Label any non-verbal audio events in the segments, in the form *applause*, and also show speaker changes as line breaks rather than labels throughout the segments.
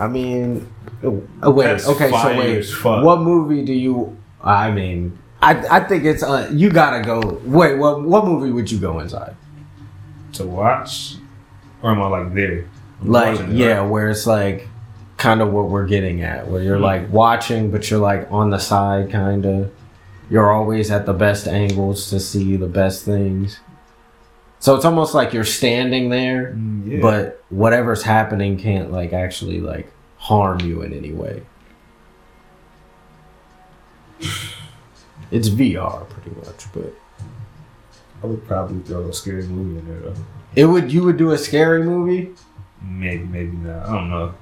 I mean, oh, wait.
That's
okay, so wait. What movie do you? I mean, I I think it's uh, you gotta go. Wait, what what movie would you go inside?
To watch, or am I like there? I'm
Like, yeah,
right?
where it's like kind of what we're getting at, where you're
Mhm.
like watching, but you're like on the side, kind of. You're always at the best angles to see the best things. So it's almost like you're standing there,
Mm, yeah.
but whatever's happening can't like actually like harm you in any way. *sighs* It's VR pretty much, but
I would probably throw a scary movie in there though.
it would you would do a scary movie.
Maybe, maybe not. I don't know.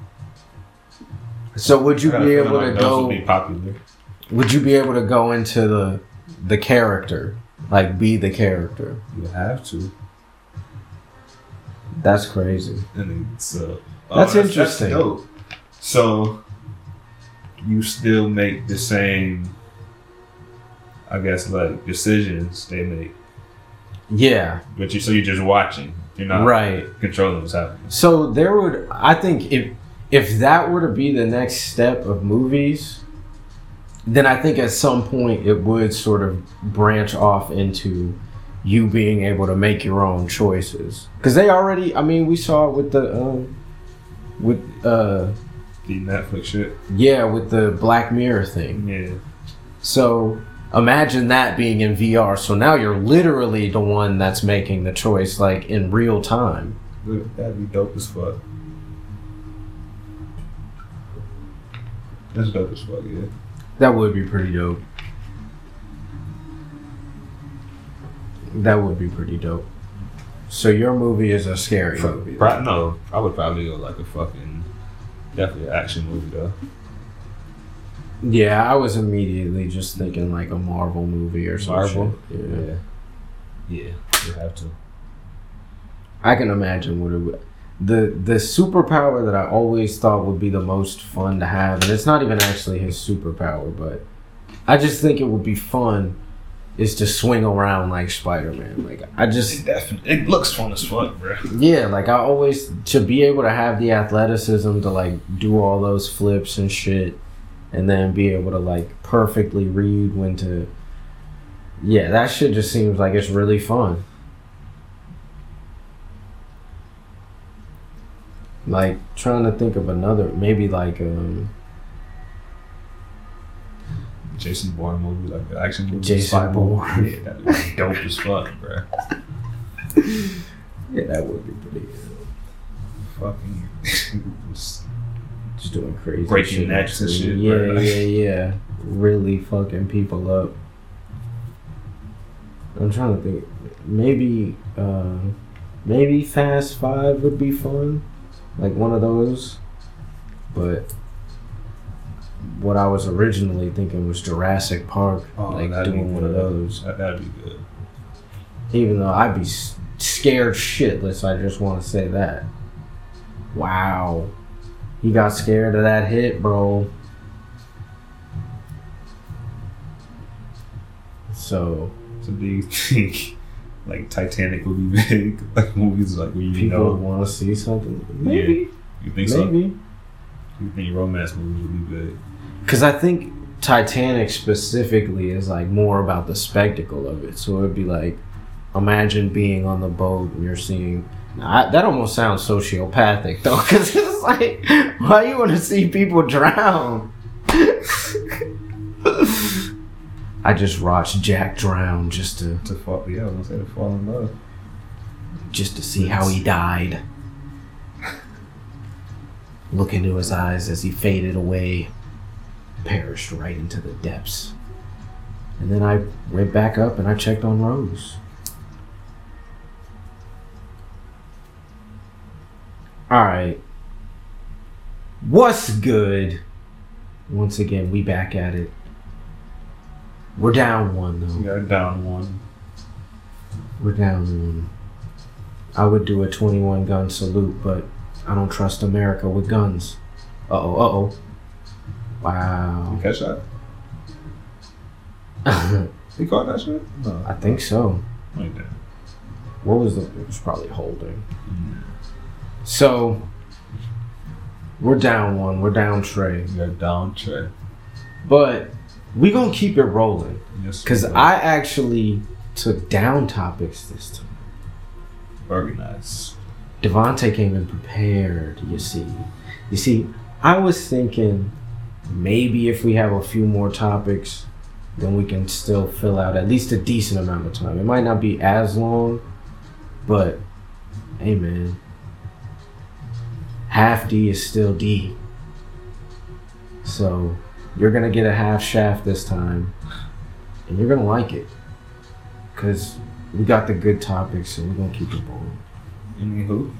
So would you
I got a
be able to
like those
go?
Would be popular.
Would you be able to go into the the character, like be the character?
You have to.
That's crazy.
And uh, then, so uh,
That's interesting.
dope. So you still make the same, I guess, like decisions they make,
Yeah,
but you so you're just watching. You're not
right.
controlling what's happening.
So there would, I think, if if that were to be the next step of movies, then I think at some point it would sort of branch off into you being able to make your own choices. Because they already, I mean, we saw it with the, um, with uh,
The Netflix shit.
yeah, with the Black Mirror thing.
Yeah.
So imagine that being in VR. So now you're literally the one that's making the choice, like in real time.
Look, That'd be dope as fuck. That's dope as fuck, yeah.
That would be pretty dope. That would be pretty dope. So your movie is a scary movie.
Pro- no, I would probably go like a fucking definitely an action movie though.
Yeah, I was immediately just thinking like a Marvel movie or something.
Marvel?
Yeah.
Yeah, you have to.
I can imagine what it would. The the superpower that I always thought would be the most fun to have, and it's not even actually his superpower, but I just think it would be fun is to swing around like Spider Man. Like I just
It definitely it looks fun as fuck, bro.
Yeah, like I always to be able to have the athleticism to like do all those flips and shit, and then be able to like perfectly read when to. Yeah, that shit just seems like it's really fun. Like trying to think of another, maybe like um
Jason Bourne movie, like an action movie.
Jason Bourne. *laughs*
Yeah, that'd be dope as fuck, bro.
yeah, that would be pretty good.
Fucking just
Just doing crazy
Breaking
shit.
necks and shit,
Yeah,
bro.
yeah, yeah. Really fucking people up. I'm trying to think. Maybe, uh, maybe Fast Five would be fun, like one of those. But what I was originally thinking was Jurassic Park,
Oh,
like doing one of those.
that, that'd be good.
Even though I'd be scared shitless, I just want to say that. Wow. He got scared of that hit, bro. So,
So do you think like Titanic would be *laughs* big? Like movies like where you
people
know
want to see something? Maybe.
you think so?
Maybe.
You think romance movies would be big?
Because I think Titanic specifically is like more about the spectacle of it. So it'd be like, imagine being on the boat and you're seeing. I, that almost sounds sociopathic though, *laughs* because it's like, why you want to see people drown? *laughs* I just watched Jack drown just to
To fall yeah, I was gonna say to fall in love.
just to see how he died. *laughs* Look into his eyes as he faded away, perished right into the depths. And then I went back up and I checked on Rose. Alright. What's good? Once again, we back at it. We're down one though.
Got down one.
We're down one. I would do a 21 gun salute, but I don't trust America with guns. Uh oh, uh oh. Wow.
You catch that? *laughs* he caught that shit? No.
I think so.
Like that.
What was the. It was probably holding. So. We're down one. We're down Trey.
You're down Trey.
But we gonna keep it rolling.
Yes,
Cause. I actually took down topics this time.
very nice.
Devontae came in prepared, you see. You see, I was thinking maybe if we have a few more topics, then we can still fill out at least a decent amount of time. It might not be as long, but hey man. Half D is still D. So you're gonna get a half shaft this time. And you're gonna like it. Cause we got the good topics, so we're gonna keep it going.
Anywho,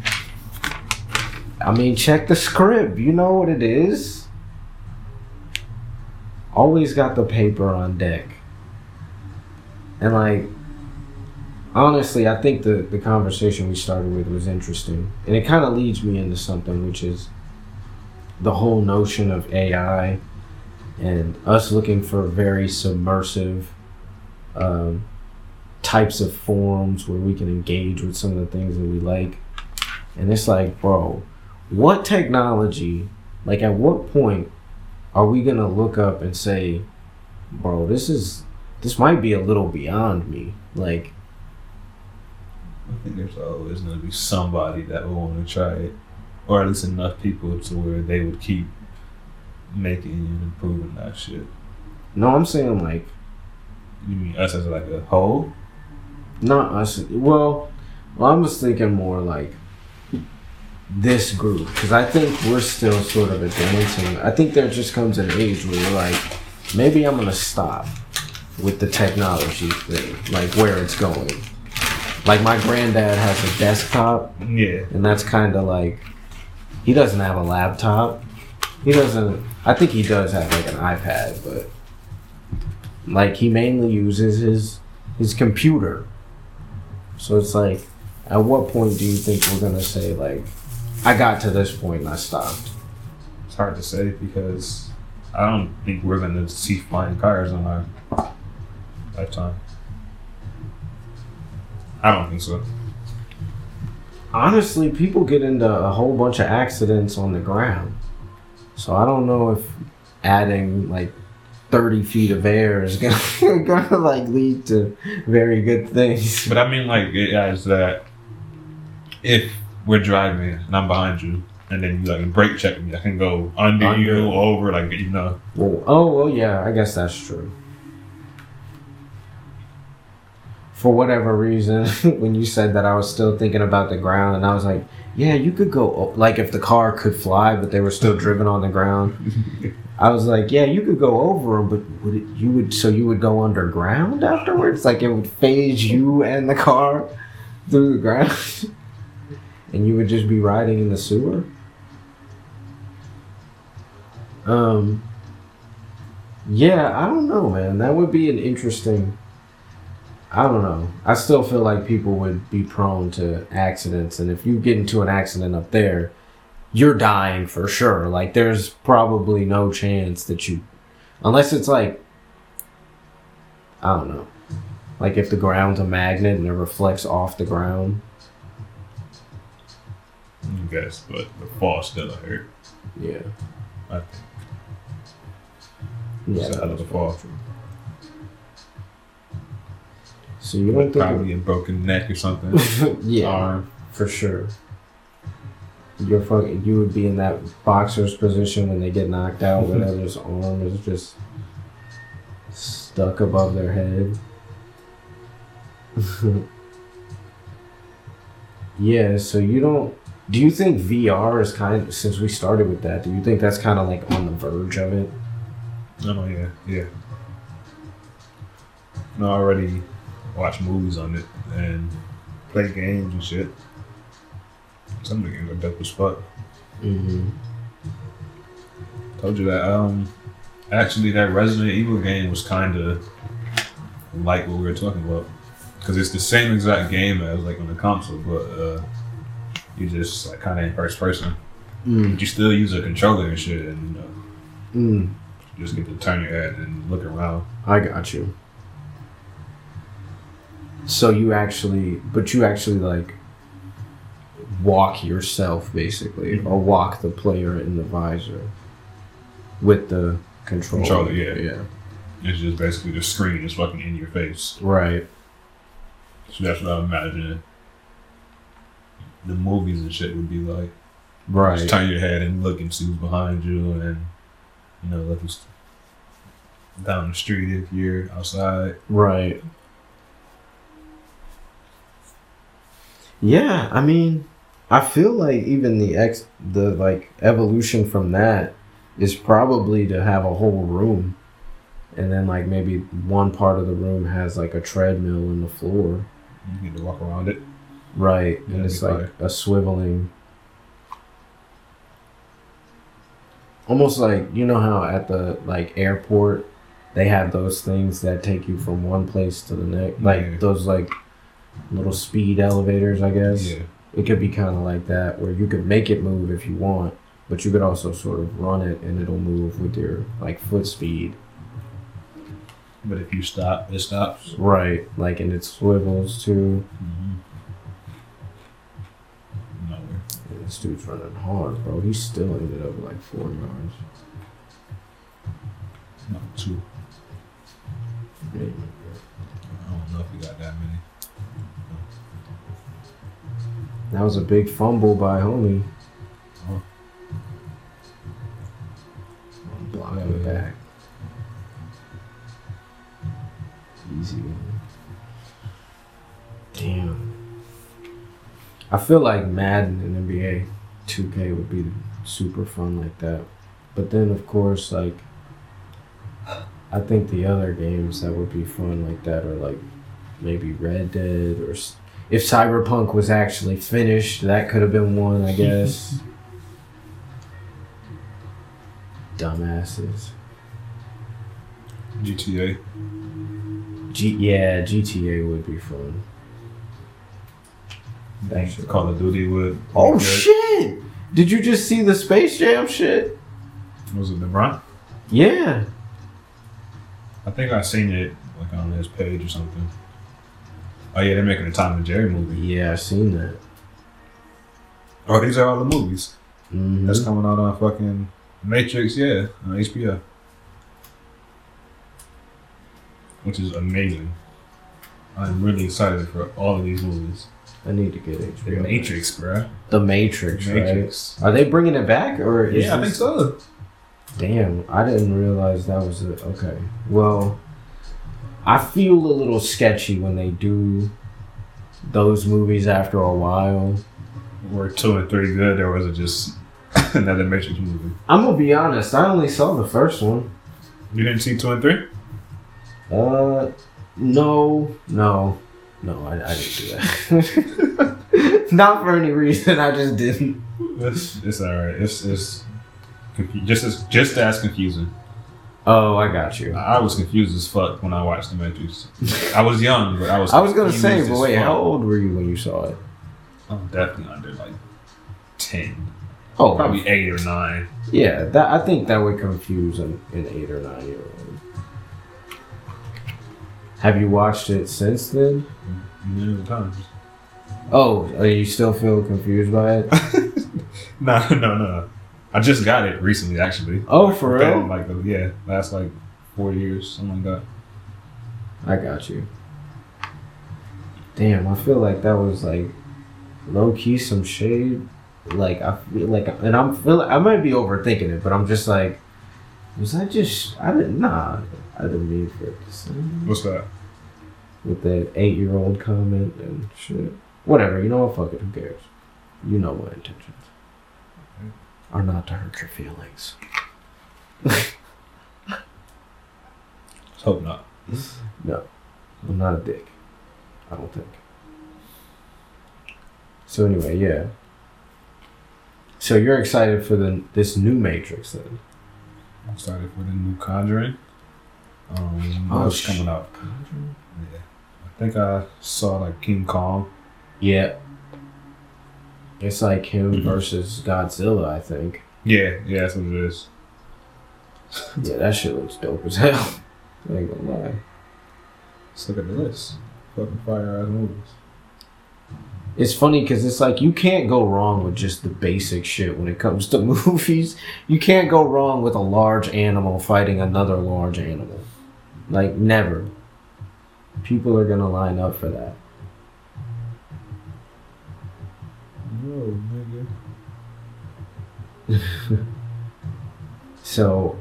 I mean, check the script. You know what it is. Always got the paper on deck. And like, honestly, I think the the conversation we started with was interesting, and it kind of leads me into something, which is the whole notion of AI and us looking for very submersive um, types of forums where we can engage with some of the things that we like. And it's like, bro, what technology, like at what point are we gonna look up and say, bro, this is this might be a little beyond me. Like,
I think there's always to be somebody that will want to try it, or at least enough people to where they would keep making and improving that shit.
no, I'm saying like
You mean us as like a whole?
not us. Well, well, I was thinking more like this group because I think we're still sort of advancing. I think there just comes an age where you're like, maybe I'm gonna stop with the technology thing, like where it's going. Like my granddad has a desktop,
Yeah.
and that's kind of like he doesn't have a laptop. He doesn't. I think he does have like an iPad, but like he mainly uses his his computer. So it's like, at what point do you think we're gonna say like, I got to this point and I stopped?
It's hard to say because I don't think we're going to see flying cars in our lifetime. I don't think so.
Honestly, people get into a whole bunch of accidents on the ground. So I don't know if adding like 30 feet of air is *laughs* gonna, gonna like lead to very good things.
But I mean, like, it as that if we're driving and I'm behind you, and then you like brake check me, I can go under,
Under.
you, over, like you know.
Well, oh well, yeah, I guess that's true. For whatever reason, *laughs* when you said that, I was still thinking about the ground, and I was like, "Yeah, you could go like if the car could fly, but they were still *laughs* driven on the ground." *laughs* I was like, "Yeah, you could go over them, but would it, you would so you would go underground afterwards? Like it would phase you and the car through the ground, and you would just be riding in the sewer." Um. Yeah, I don't know, man. That would be an interesting. I don't know. I still feel like people would be prone to accidents, and if you get into an accident up there, you're dying for sure. Like, there's probably no chance that you, unless it's like, I don't know, like if the ground's a magnet and it reflects off the ground.
I guess, but the fall still hurt.
Yeah.
I think.
Yeah.
It's a hell of a fall.
So you don't think?
Probably a broken neck or something. *laughs*
yeah.
Arm.
For sure. You're fucking. You would be in that boxer's position when they get knocked out, where the other's arm is just stuck above their head. *laughs* yeah. So you don't. Do you think VR is kind of since we started with that? Do you think that's kind of like on the verge of it?
Oh yeah, yeah. No, I already watch movies on it and play games and shit. Some of the games are dope as fuck.
Mm-hmm.
Told you that. Um, actually, that Resident Evil game was kind of like what we were talking about because it's the same exact game as like on the console, but uh, you just like kind of in first person.
Mm.
But you still use a controller and shit, and you know,
Mm.
you just get to turn your head and look around.
I got you. So you actually, but you actually like walk yourself basically, or walk the player in the visor with the controller.
Controller, yeah.
yeah,
It's just basically the screen is fucking in your face.
right,
So that's what I'm imagining. The movies and shit would be like.
right.
Just turn your head and look and see who's behind you, and you know, look who's down the street if you're outside.
Right. Yeah, I mean, I feel like even the ex the like evolution from that is probably to have a whole room and then like maybe one part of the room has like a treadmill in the floor.
You get to walk around it.
Right. And it's like
be
a swiveling almost like you know how at the like airport they have those things that take you from one place to the next like
Yeah.
those like little speed elevators i guess
Yeah.
it could be kind of like that where you could make it move if you want but you could also sort of run it and it'll move with your like foot speed
But if you stop, it stops.
right like and it swivels too
Mm-hmm. Nowhere.
Yeah, this dude's running hard bro he still ended up like four yards
Not two.
Yeah.
I don't know if we got that many.
that was a big fumble by homie blocking the
Yeah.
back easy damn I feel like Madden and NBA 2K would be super fun like that. But then, of course, like, I think the other games that would be fun like that are like maybe Red Dead or if Cyberpunk was actually finished, that could have been one, I guess. *laughs* Dumbasses.
GTA.
G- yeah, GTA would be fun. Shit.
Call of Duty would.
Oh
good.
shit! Did you just see the Space Jam shit?
Was it LeBron?
Yeah.
I think I seen it like on his page or something. Oh yeah, they're making a Tom and Jerry movie.
Yeah, I seen that.
Oh, these are all the movies.
Mhm.
That's coming out on fucking Matrix, yeah, on HBO. Which is amazing. I'm really excited for all of these movies.
I need to get
The Matrix, bruh.
The Matrix, right?
Matrix.
Are they bringing it back or? Is
Yeah, I think so.
Damn, I didn't realize that was it. Okay, well, I feel a little sketchy when they do those movies after a while.
Were two and three good, or was it just *laughs* another Matrix movie?
I'm gonna be honest. I only saw the first one.
You didn't see two and three?
Uh, no, no, no. I, I didn't do that. *laughs* Not for any reason. I just didn't.
It's, it's alright. It's it's confu- just as just as confusing.
Oh, I got you.
I was confused as fuck when I watched The Matrix. I was young, but I was. *laughs*
I was gonna say, but wait,
fuck.
how old were you when you saw it?
I'm definitely under like ten.
Oh,
probably eight or nine.
Yeah, that I think that would confuse an, an eight or nine year old. Have you watched it since then?
Many times.
Oh, are you still feel confused by it? *laughs*
No, no, no. I just got it recently, actually.
Oh, for real?
Like, the- yeah, last like four years, something like that.
I got you. Damn, I feel like that was like low key some shade. Like I feel like, and I'm feeling I might be overthinking it, but I'm just like, was I just I didn't nah I didn't mean for it to sound
What's that?
with that eight year old comment and shit. Whatever, you know what? Fuck it. Who cares? You know my intentions are not to hurt your feelings.
Let's hope not.
No, I'm not a dick. I don't think. So anyway, yeah. So you're excited for the this new Matrix then?
I'm excited for the new Conjuring. Um,
Oh, sh-
coming out? Yeah. I think I saw like King Kong.
Yeah. It's like him
Mhm.
versus Godzilla, I think.
Yeah, yeah, that's what it is. *laughs*
Yeah, that shit looks dope as hell. I ain't gonna lie.
Let's look at the list. Fucking fire ass movies.
it's funny because it's like you can't go wrong with just the basic shit when it comes to *laughs* movies. You can't go wrong with a large animal fighting another large animal. Like never. People are gonna line up for that.
Whoa, nigga. *laughs*
So,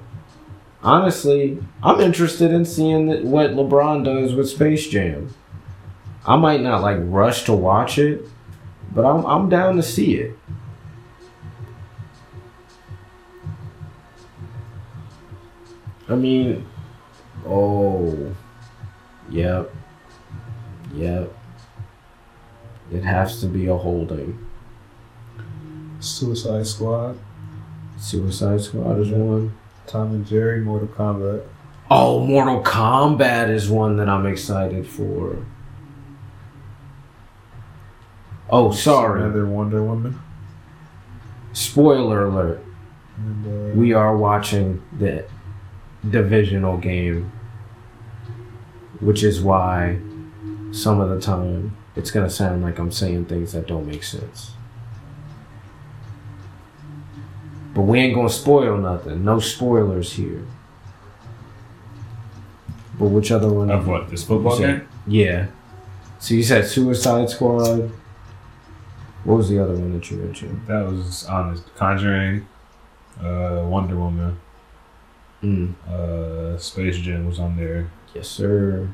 honestly, I'm interested in seeing what LeBron does with Space Jam. I might not like rush to watch it, but I'm I'm down to see it. I mean, oh, yep, yep. It has to be a holding.
Suicide Squad,
Suicide Squad is one.
Tom and Jerry, Mortal Kombat.
Oh, Mortal Kombat is one that I'm excited for. Oh, sorry.
Another Wonder Woman.
Spoiler alert.
And, uh,
We are watching the divisional game, which is why some of the time it's going to sound like I'm saying things that don't make sense. But we ain't going to spoil nothing. No spoilers here. But which other one?
of what? This football game?
Yeah. So you said Suicide Squad. What was the other one that you mentioned?
That was honest. Conjuring, uh, Wonder Woman,
Mm.
uh, Space Jam was on there,
Yes, sir.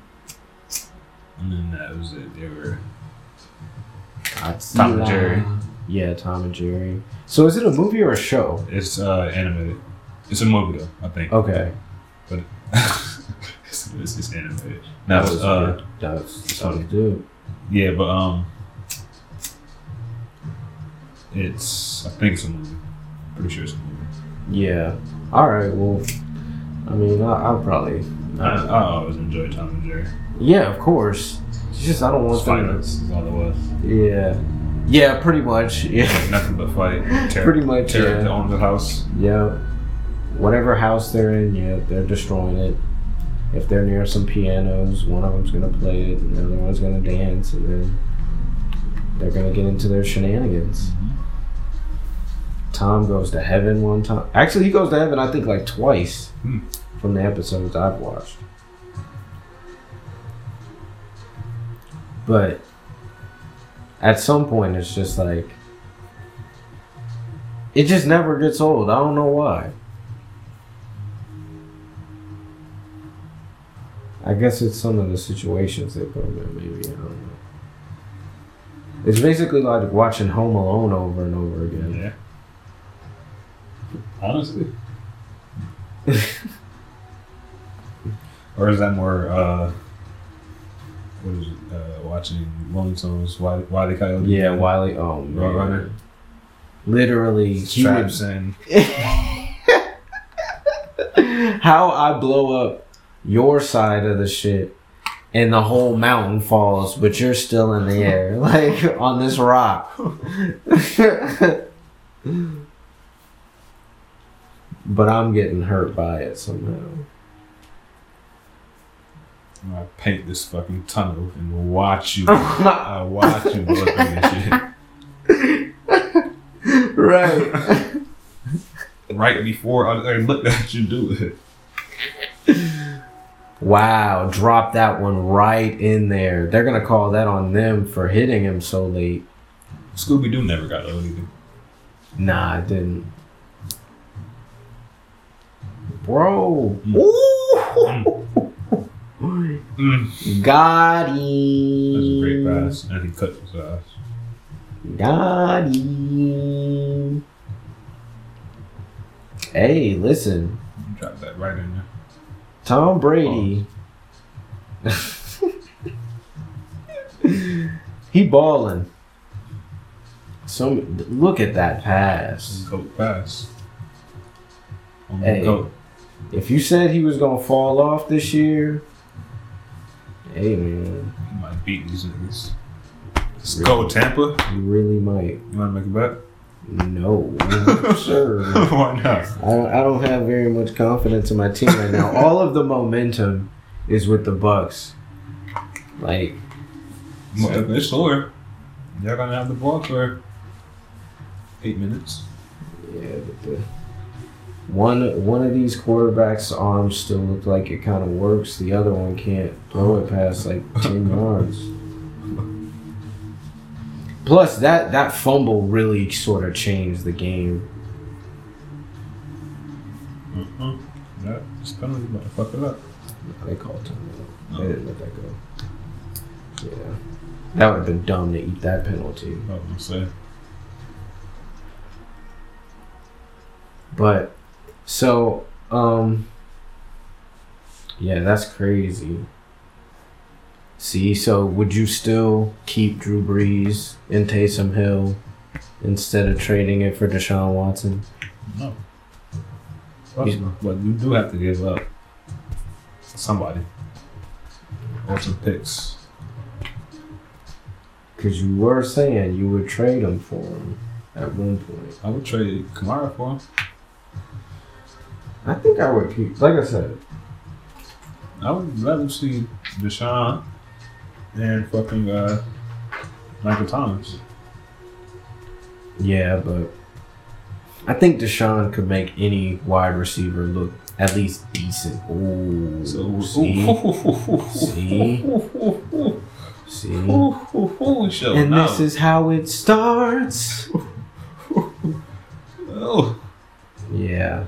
and then that was it. They were
Godzilla.
Tom and Jerry.
Yeah, Tom and Jerry. So is it a movie or a show?
It's uh, animated. It's a movie though, I think.
Okay. *laughs*
it's, it's, it's animated. That was uh,
good. That's sounds good.
yeah, but um, it's I think it's a movie. Pretty sure it's a movie.
Yeah. All right. Well, I mean, I, I'll probably.
I, I always enjoy Tom and Jerry.
Yeah, of course. It's just I don't want them.
violence is all it was.
Yeah. Yeah, pretty much. *laughs* Yeah.
Nothing but fight. *laughs* Tear,
Pretty much,
Tear
yeah.
the the house.
Yeah. Whatever house they're in, yeah, they're destroying it. If they're near some pianos, one of them's gonna play it, and the other one's gonna dance, and then they're gonna get into their shenanigans. Tom goes to heaven one time. Actually, he goes to heaven, I think, like twice
Hmm.
From the episodes I've watched. But at some point, it's just like it just never gets old. I don't know why. I guess it's some of the situations they put them in. Maybe I don't know. It's basically like watching Home Alone over and over again.
Yeah. Honestly. *laughs* or is that more uh what is it? Uh, watching Looney Tunes, Why Why the Coyote?
Yeah, Wiley. Oh man,
Roadrunner.
literally,
Straps *laughs* and
how I blow up your side of the shit, and the whole mountain falls, but you're still in the air, *laughs* like on this rock. *laughs* but I'm getting hurt by it somehow.
I paint this fucking tunnel and watch you. *laughs* I watch you through this
right.
shit right *laughs* before I, looked at you do it.
Wow, drop that one right in there. They're gonna call that on them for hitting him so late.
Scooby Doo never got old either.
Nah, I didn't. Bro.
Mm.
Ooh.
Mm.
Got him.
That's a great pass, and he cut his ass.
Got him. Hey, listen.
Drop that right in there.
Tom Brady. *laughs* he balling. So look at that pass.
Goat pass. On the
Hey.
goat.
If you said he was gonna fall off this year, hey man,
He might beat these niggas. Let's go Tampa.
you really might.
You want to make a bet?
No, *laughs* sir. *laughs*
Why not?
I don't, I don't have very much confidence in my team right now. All of the momentum is with the Bucs. Like,
Well, It's sure. Y'all gonna have the ball for eight minutes.
Yeah, but the one one of these quarterbacks' arms still look like it kind of works. The other one can't throw it past like ten *laughs* yards. Plus, that that fumble really sort of changed the game.
Mm-hmm. Yeah, it's penalty, but fuck it up.
They called timeout. They didn't let that go. Yeah, that would have been dumb to eat that penalty.
Oh, I'm saying.
But so um yeah, that's crazy. See, so would you still keep Drew Brees and Taysom Hill instead of trading it for Deshaun Watson?
No. But you do have to give up somebody or some picks.
Because you were saying you would trade him for him at one point.
I would trade Kamara for him.
I think I would keep, like I said,
I would rather see Deshaun and fucking uh, Michael Thomas.
yeah, but I think Deshaun could make any wide receiver look at least decent. Ooh,
So
see, see, see.
Show
And
no.
this is how it starts. *laughs*
oh.
Yeah,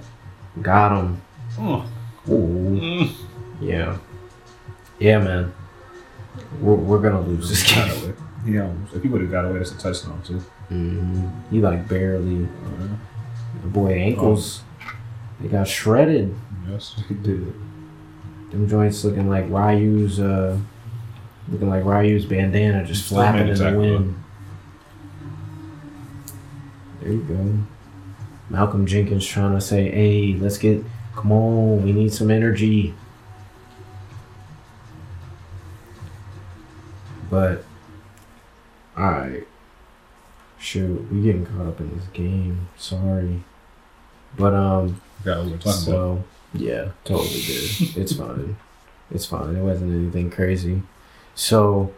got him.
Oh. Mm.
yeah, yeah, man. We're, we're gonna lose this
Got
game.
away. He almost, if he would have got away, that's a touchdown too.
hmm He like barely.
Uh,
The boy ankles, they got shredded.
yes, he did.
Them joints looking like Ryu's, uh, looking like Ryu's bandana just
Still
flapping in the
tackle,
wind. There you go. Malcolm Jenkins trying to say, "Hey, let's get, come on, we need some energy." But, all right, shoot, we getting caught up in this game. Sorry, but um,
what we're talking about.
so yeah, totally did. It's *laughs* fine. It's fine. It wasn't anything crazy. So,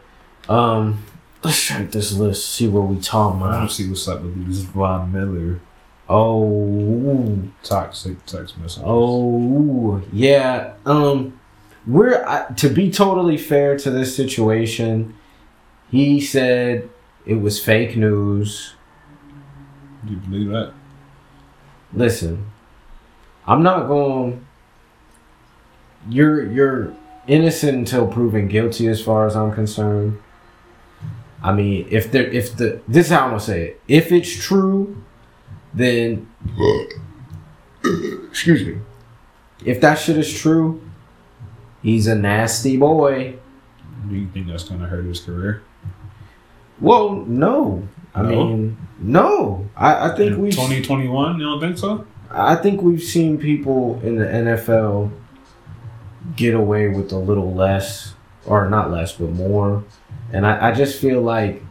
um, let's check this list. See what we talking
want
about.
to see what's up with this Von Miller
Oh,
toxic text message.
oh, yeah. Um, we're I, to be totally fair to this situation. He said it was fake news.
Do you believe that?
listen, I'm not going. You're you're innocent until proven guilty, as far as I'm concerned. I mean, if there, if the this is how I'm gonna say it. If it's true, then excuse me. If that shit is true, he's a nasty boy.
Do you think that's gonna hurt his career?
Well, no. I
No?
mean, no. I, I think we.
twenty twenty one. You don't think so?
I think we've seen people in the NFL get away with a little less, or not less, but more. And I, I just feel like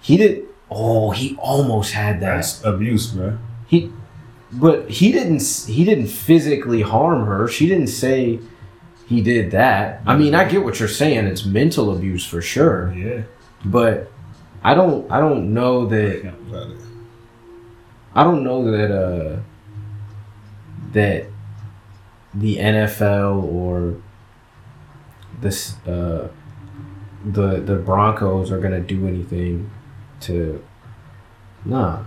he did. Oh, he almost had that.
That's abuse, bro.
He, but he didn't. He didn't physically harm her. She didn't say he did that. I mean, I get what you're saying. It's mental abuse for sure.
Yeah.
But I don't. I don't know that.
Yeah, got it.
I don't know that uh that the NFL or this uh the the Broncos are gonna do anything to nah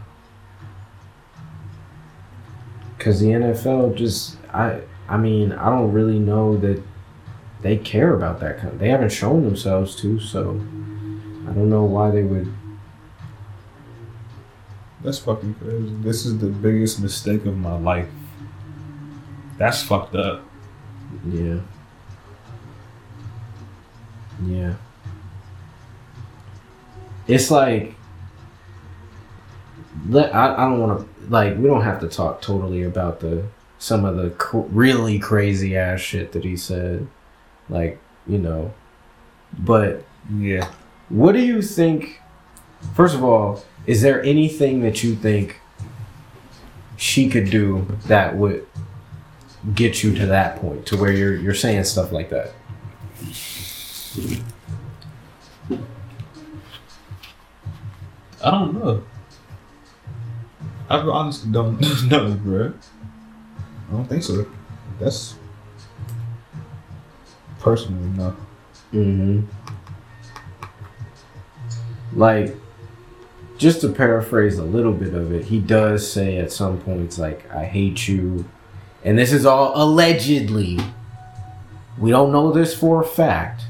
because the NFL just I I mean I don't really know that they care about that kind they haven't shown themselves to so I don't know why they would
That's fucking crazy. This is the biggest mistake of my life. That's fucked up.
Yeah. Yeah. It's like let I, I don't want to like we don't have to talk totally about the some of the cr- really crazy ass shit that he said like you know but
Yeah.
what do you think first of all is there anything that you think she could do that would get you to that point to where you're you're saying stuff like that
I don't know. I honestly *laughs* don't know, bro. I don't think so. That's personally no.
Mm-hmm. Like, just to paraphrase a little bit of it, he does say at some points, like, I hate you. And this is all allegedly. We don't know this for a fact.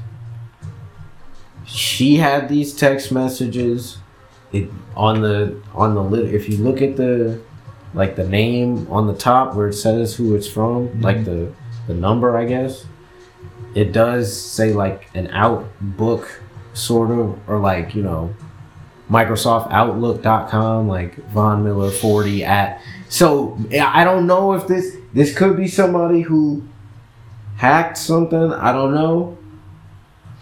She had these text messages. It on the on the lit if you look at the like the name on the top where it says who it's from, mm-hmm. like the the number I guess it does say like an outbook sort of or like you know microsoft outlook.com like von miller 40 at so i don't know if this this could be somebody who hacked something i don't know.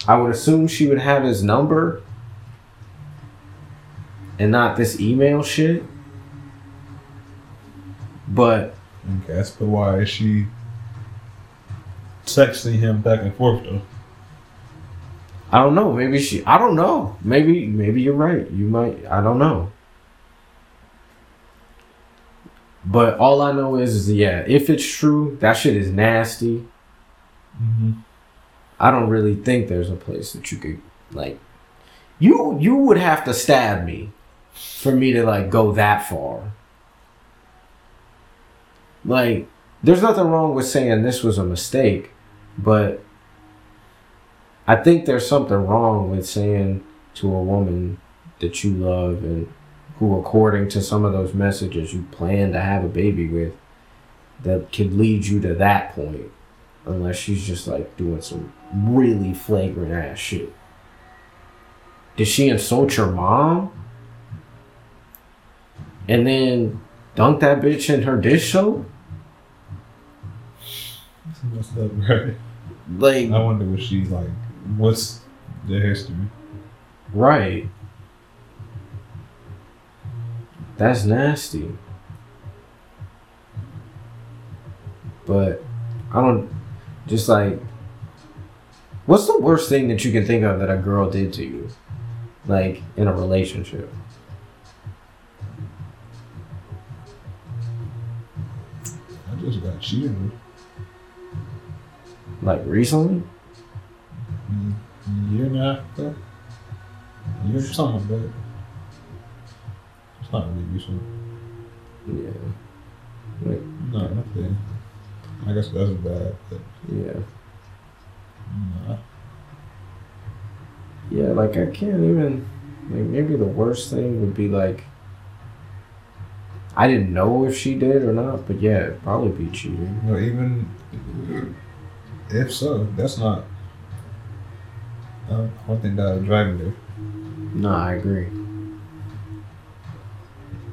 I would assume she would have his number and not this email shit but
Okay, that's but why is she texting him back and forth though?
I don't know. Maybe she. I don't know. Maybe maybe you're right. You might. I don't know. But all I know is, is yeah, if it's true, that shit is nasty.
Mm-hmm.
I don't really think there's a place that you could like. You you would have to stab me for me to like go that far. Like, there's nothing wrong with saying this was a mistake, but I think there's something wrong with saying to a woman that you love and who, according to some of those messages, you plan to have a baby with, that could lead you to that point, unless she's just like doing some really flagrant ass shit. Did she insult your mom? And then dunk that bitch in her dish soap?
What's up, right?
Like,
I wonder what she's like. What's the history?
right. That's nasty. But I don't just like what's the worst thing that you can think of that a girl did to you? Like in a relationship.
Just got cheated with.
Like recently?
a year and a half ago. Year or something like that. It's not really recent.
Yeah. Like,
No, nothing. I guess that's bad, but
yeah.
nah.
Yeah, like I can't even like maybe the worst thing would be like I didn't know if she did or not, but yeah, it'd probably be cheating.
No, even if so, that's not. Uh, I don't think that me there.
No, I agree.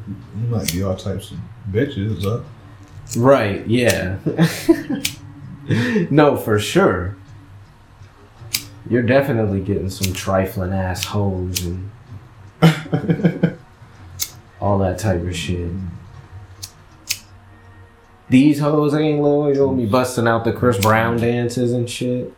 You might be all types of bitches, but
Right, yeah. *laughs* no, for sure. You're definitely getting some trifling ass hoes and *laughs* all that type of shit. These hoes ain't loyal, me busting out the Chris Brown dances and shit.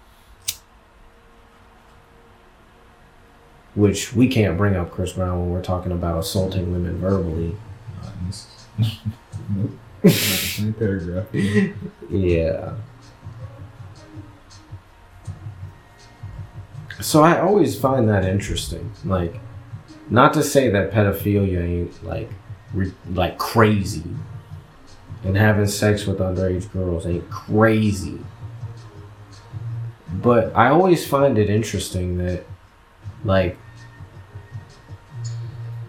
Which we can't bring up Chris Brown when we're talking about assaulting women verbally.
Nah, this- nope. Not the same paragraph.
Yeah. So I always find that interesting. Like, not to say that pedophilia ain't like, re- like crazy, and having sex with underage girls ain't crazy. But I always find it interesting that, like,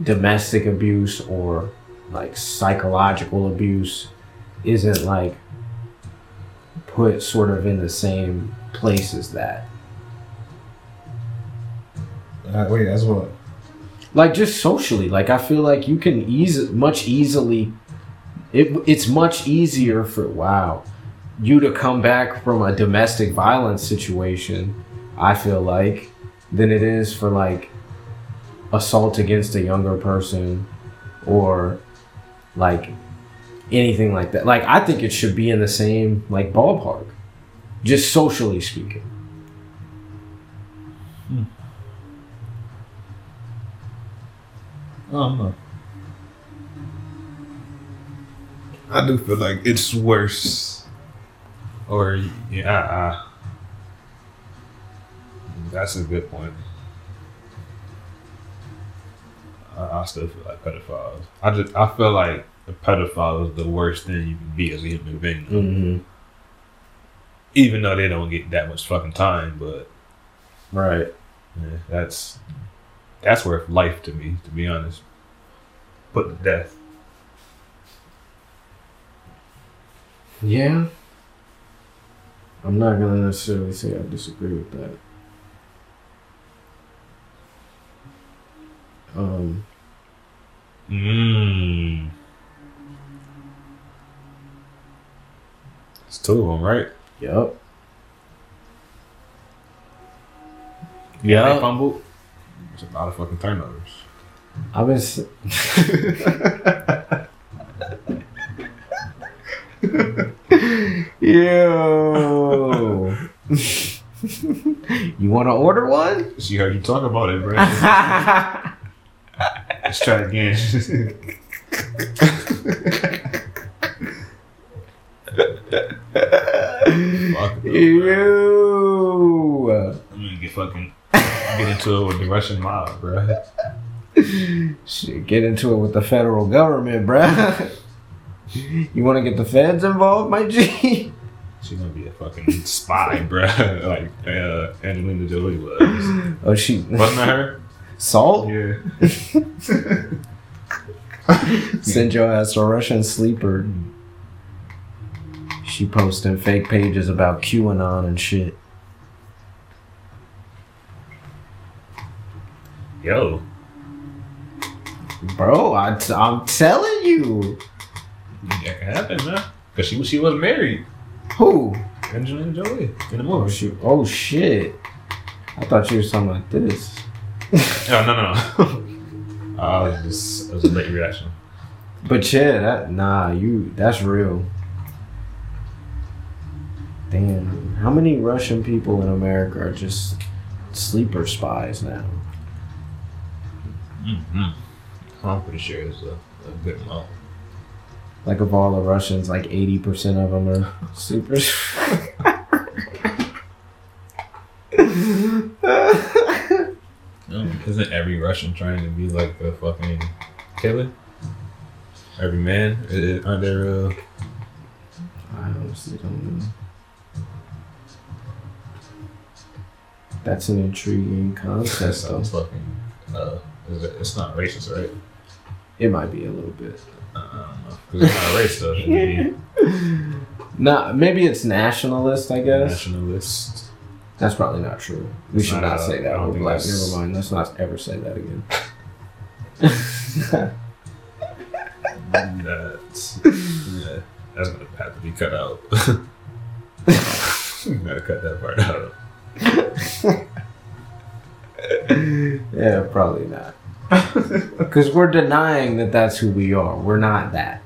domestic abuse or like psychological abuse isn't like put sort of in the same place as that.
Uh, wait, that's what.
Like just socially, like I feel like you can easy much easily it it's much easier for wow you to come back from a domestic violence situation, I feel like, than it is for like assault against a younger person or like anything like that. Like I think it should be in the same like ballpark. Just socially speaking.
I don't know. I do feel like it's worse. Or yeah, uh, that's a good point. I, I still feel like pedophiles. I just I feel like a pedophile is the worst thing you can be as a human being.
Mm-hmm.
Even though they don't get that much fucking time, but
Right.
yeah, that's that's worth life to me, to be honest. Put to death.
Yeah. I'm not gonna necessarily say I disagree with that. Um,
Mmm. It's two of them, right?
yep.
Yeah,
Yep.
fumbled. It's a lot of fucking turnovers.
I've been. s- *laughs* Yo. *laughs* you want to order one?
She heard you talk about it, bro. *laughs* Let's try again. Fuck
Ew.
I'm gonna get fucking get into it with the Russian mob, bro.
Shit, get into it with the federal government, bruh. *laughs* you want to get the feds involved, my G?
She's gonna be a fucking spy, bro. *laughs* like uh, Angelina Jolie was.
Oh, she
Wasn't that her?
salt.
Yeah. *laughs*
Send your ass to Russian sleeper. She posting fake pages about QAnon and shit.
Yo,
Bro, I t- I'm telling you.
that can happen, man. Cause she was she was married.
Who?
Angelina Jolie in the
Oh
movie.
Oh shit. I thought you were something like this.
Oh no no no. *laughs* I was just it was a late reaction.
But yeah, that nah, you that's real. Damn. How many Russian people in America are just sleeper spies now?
Mm-hmm. I'm pretty sure it's a, a good amount.
Like of all the Russians, like eighty percent of them are sleeper. *laughs*
No, isn't every Russian trying to be like a fucking killer? Every man, I- I- aren't there? Uh,
I honestly don't know. That's an intriguing *laughs*
that
concept, though.
sounds fucking. Uh, is it, it's not racist, right?
It might be a little bit.
Uh, I don't know. it's not racist. *laughs*
Nah, maybe it's nationalist. I guess
nationalist.
that's probably not true. We
It's
should
not,
not
uh,
say that. We're black.
that's-
Never mind. Let's not ever say that again. *laughs* *laughs*
That's yeah, that's gonna have to be cut out. Gotta cut that part out.
yeah, probably not. *laughs* Because we're denying that that's who we are. We're not that.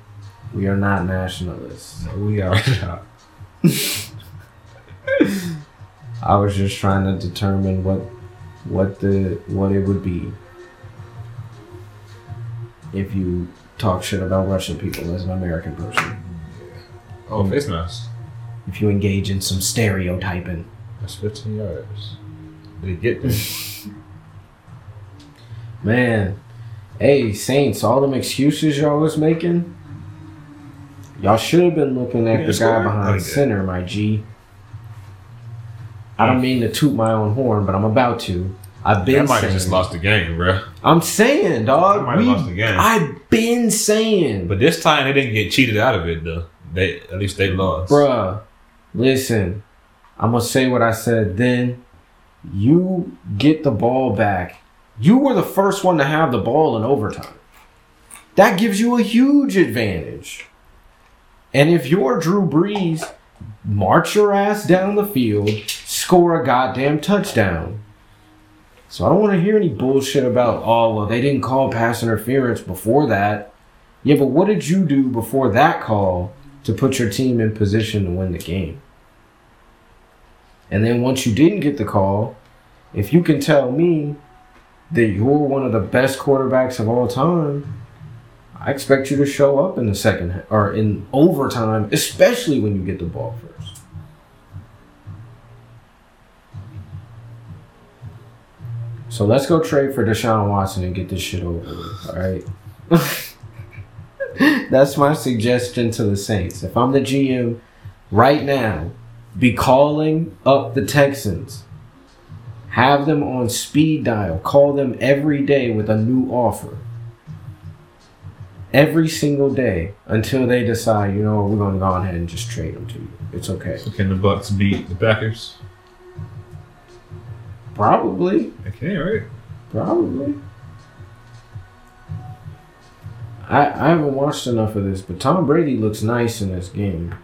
We are not nationalists.
No, we are not. *laughs*
I was just trying to determine what what the what it would be if you talk shit about Russian people as an American person.
Oh, mm. face mask.
If you engage in some stereotyping.
That's 15 yards. Did he get there? *laughs*
Man, hey Saints, all them excuses y'all was making, y'all should have been looking at
He
the guy behind center, my G. I don't mean to toot my own horn, but I'm about to. I've been
That might
saying.
have just lost the game, bro.
I'm saying, dog.
might have
we-
lost the game.
I've been saying,
But this time they didn't get cheated out of it though. They at least they lost.
bruh. Listen, I'm gonna say what I said then. You get the ball back. You were the first one to have the ball in overtime. That gives you a huge advantage. And if you're Drew Brees, march your ass down the field, score a goddamn touchdown. So I don't want to hear any bullshit about, oh, well, they didn't call pass interference before that. Yeah, but what did you do before that call to put your team in position to win the game? And then once you didn't get the call, if you can tell me that you're one of the best quarterbacks of all time, I expect you to show up in the second or in overtime, especially when you get the ball first. So let's go trade for Deshaun Watson and get this shit over. All right. *laughs* That's my suggestion to the Saints. If I'm the GM right now, be calling up the Texans. Have them on speed dial. Call them every day with a new offer. Every single day until they decide, you know, we're going to go ahead and just trade them to you. It's okay.
So can the Bucs beat the Packers?
Probably.
Okay, right.
Probably. I, I haven't watched enough of this, but Tom Brady looks nice in this game.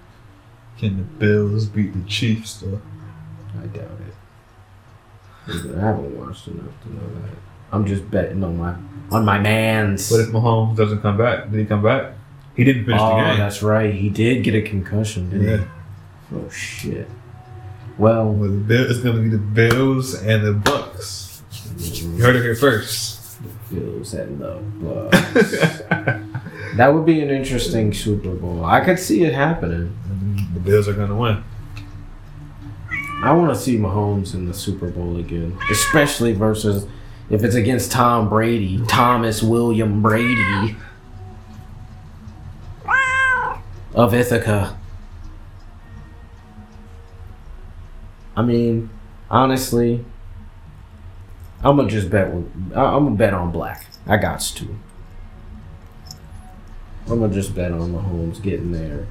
Can the Bills beat the Chiefs though?
I doubt it. I haven't watched enough to know that. I'm just betting on my on my man's.
What if Mahomes doesn't come back? Did he come back? He didn't finish
oh,
the game.
that's right. He did get a concussion, didn't
Yeah.
he? Oh shit. Well,
Well, the Bill, it's gonna be the Bills and the Bucs. You heard it here first.
feels and love Bucs. *laughs* that would be an interesting Super Bowl. I could see it happening.
The Bills are gonna win.
I want to see Mahomes in the Super Bowl again, especially versus if it's against Tom Brady, Thomas William Brady of Ithaca. I mean, honestly, I'm gonna just bet. With, I'm gonna bet on black. I got to. I'm gonna just bet on Mahomes getting there,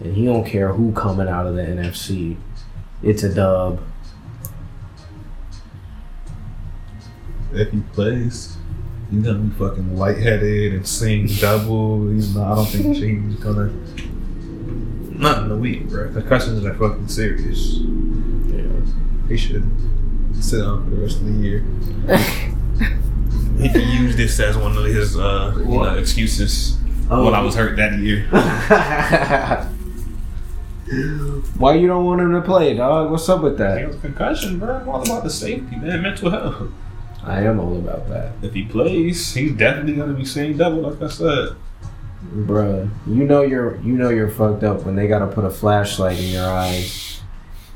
and he don't care who coming out of the NFC. It's a dub.
If he plays, he's gonna be fucking lightheaded and sing double. He's not, I don't think *laughs* he's gonna. Not in the week, bro. Concussions are fucking serious.
Yeah.
He should sit down for the rest of the year. he can use this as one of his uh, you know, excuses.
Oh.
When I was hurt that year. *laughs*
Why you don't want him to play, dog? What's up with that?
concussion, bro. I'm all about the safety, man. Mental health.
I am all about that,
If he plays, he's definitely gonna be seeing double, like I said.
bruh. You know you're you know you're fucked up when they gotta put a flashlight in your eyes.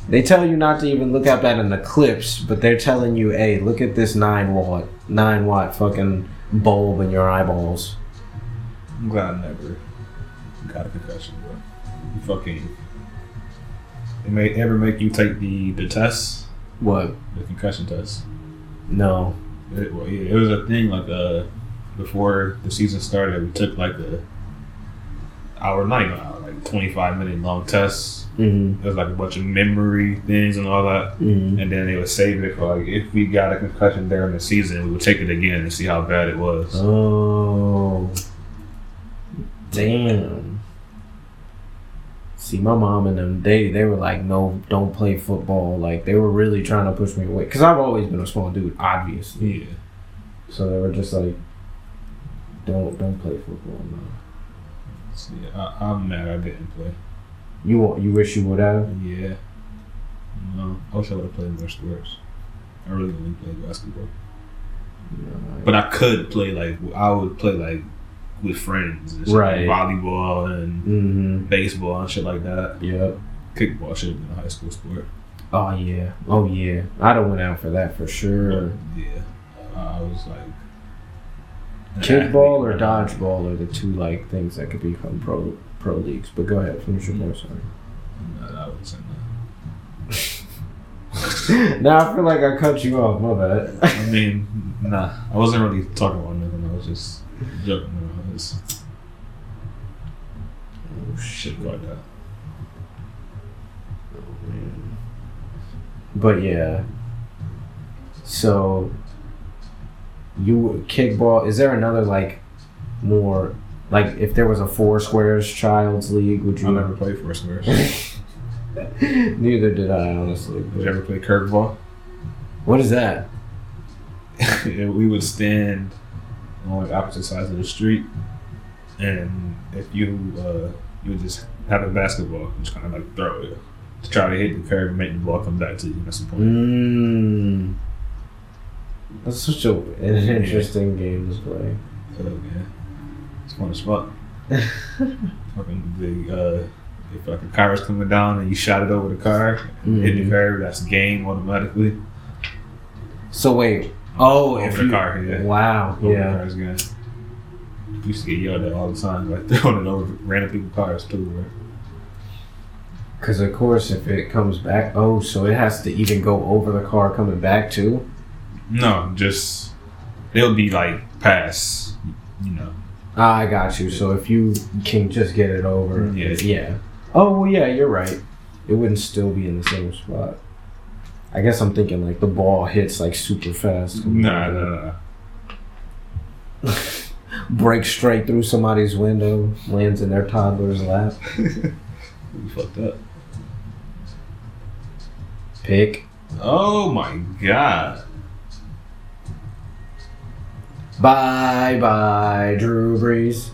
They tell you not to even look up at an eclipse, but they're telling you, "Hey, look at this nine watt, nine watt fucking bulb in your eyeballs."
I'm glad I never got a concussion, bro. You fucking. They may ever make you take the the test,
What?
the concussion test.
No.
It, well, yeah, it was a thing like uh before the season started. We took like a hour, not even hour, like twenty five minute long tests.
Mm-hmm.
It was like a bunch of memory things and all that.
Mm-hmm.
And then they would save it for like if we got a concussion during the season, we would take it again and see how bad it was.
Oh. Damn. See, my mom and them, they they were like, no, don't play football. Like they were really trying to push me away, cause I've always been a small dude, obviously.
Yeah.
So they were just like, don't don't play football. No.
Yeah, I, I'm mad I didn't play.
You want you wish you would have.
Yeah. No, I wish I would have played more sports. I really only played basketball, but I could play like I would play like with friends, and
Right.
Like volleyball and
Mm-hmm.
baseball and shit like that.
Yep.
Kickball should have been a high school sport.
Oh yeah. Oh yeah. I'd have went out for that for sure.
yeah, I was like
Kickball or dodgeball are the two like things that could become pro pro leagues. But go ahead, finish your point. Sorry.
No, I was in
now I feel like I cut you off. My bad.
I mean, nah, I wasn't really talking about nothing. I was just joking
Oh
shit like that.
Oh, but yeah. So you kickball. Is there another like more like if there was a four squares child's league? Would you I
never played four squares. *laughs*
Neither did I honestly.
Did you ever play curveball?
What is that? *laughs*
We would stand on like opposite sides of the street, and if you uh, you would just have a basketball, just kind of like throw it to try to hit the curve and make the ball come back to you. That's the point.
Mmm. That's such a, an interesting game to play.
Oh man, it's fun as fuck. fucking the uh, if like a car is coming down and you shot it over the car, hit the
Mhm.
curb, that's game automatically.
So wait. Oh,
Over
if
the
you,
car, yeah.
Wow.
Over the
Yeah.
cars again. Used to get yelled at all the time, like throwing it over random people's cars too, right?
Because of course, if it comes back, oh, so it has to even go over the car coming back too.
No, just they'll be like past, you know.
Ah, I got you. So if you can just get it over,
Yeah.
yeah. Oh, well, yeah, you're right. It wouldn't still be in the same spot. I guess I'm thinking like the ball hits like super fast.
Nah, nah, nah. *laughs*
breaks straight through somebody's window, lands in their toddler's lap. *laughs*
We fucked up.
Pick.
Oh my god.
Bye bye, Drew Brees.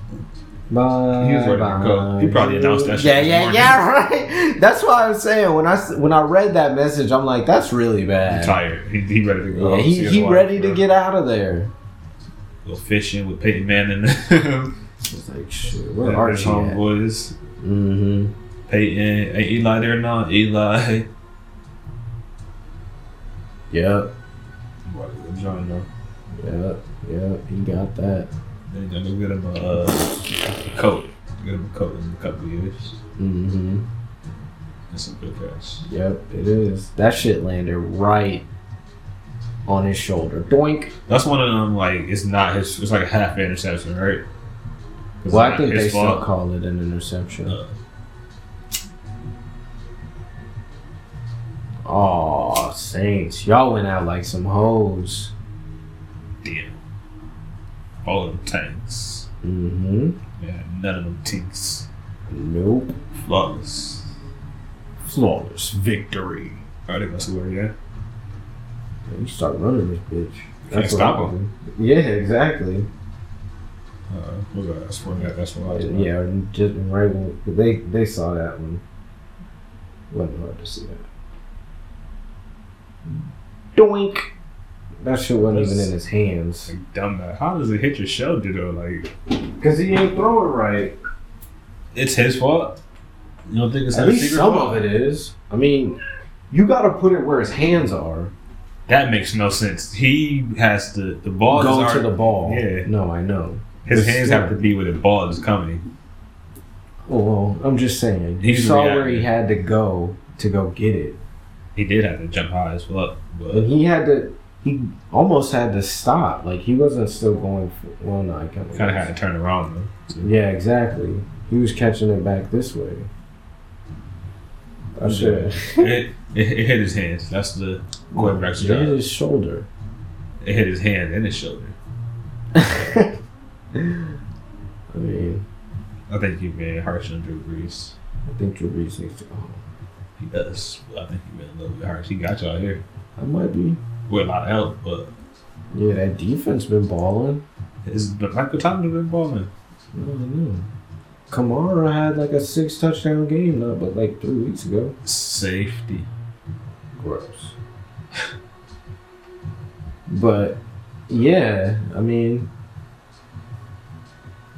Bye.
He was ready to go. He probably announced that shit
Yeah, yeah,
morning.
yeah, *laughs* right. That's why I'm saying when I when I read that message, I'm like, that's really
He's
bad.
tired. He, he ready to go.
Yeah, he he
wife,
ready to
bro.
get out of there.
Go fishing with Peyton Manning. *laughs*
It's like shit. Where
his
Archie
homeboys.
Mm-hmm.
Peyton, hey, Eli there now. Eli.
Yep.
What a joint.
Yep. Yep. He got that.
Then you go get him a uh, coat. Get him a coat in a couple of years.
Mm-hmm.
That's some good cash.
Yep. It is. That shit landed right on his shoulder. Doink.
That's one of them. Like it's not his. It's like a half interception, right?
Well, I think they still call it an interception.
Uh,
Oh, Saints. Y'all went out like some hoes.
damn. All of them tanks.
Mm-hmm.
Yeah, none of them tinks.
Nope.
Flawless.
Flawless victory.
Are they gonna score? Yeah.
You start running this bitch.
Can't
what
stop
do. Yeah, exactly.
Uh, what was that? That's what. That's what I was.
Yeah, and just right when they they saw that one. Wasn't hard to see that. Doink. That shit wasn't even in his hands.
Like dumb. man. How does it hit your shoulder though? Like
Cause he didn't throw it right.
it's his fault. You don't think it's
At
his
least some
fault?
of it is. I mean, you got to put it where his hands are.
That makes no sense. He has to. The ball
Go to the ball.
Yeah.
No, I know.
His
But
hands
still.
have to be where the ball is coming.
Oh, well, I'm just saying.
He
saw
reacting.
where he had to go to go get it,
He did have to jump high as well, but
and he had to. He almost had to stop. Like he wasn't still going. For, well, no, I kind of
had to turn around though. too.
Yeah, exactly. He was catching it back this way. Oh, I should.
it, it, it hit his hands. That's the quarterback's
It hit his shoulder.
It hit his hand and his shoulder. *laughs*
I mean,
I think you're being harsh on Drew Brees.
I think Drew Brees needs to go home.
He does. I think you've been a little bit harsh. He got y'all here
I might be.
With a lot of help, but
Yeah, that defense been balling.
but Michael Thomas been balling.
I don't know. Kamara had like a six touchdown game, not but like three weeks ago.
Safety.
Gross. but yeah, I mean,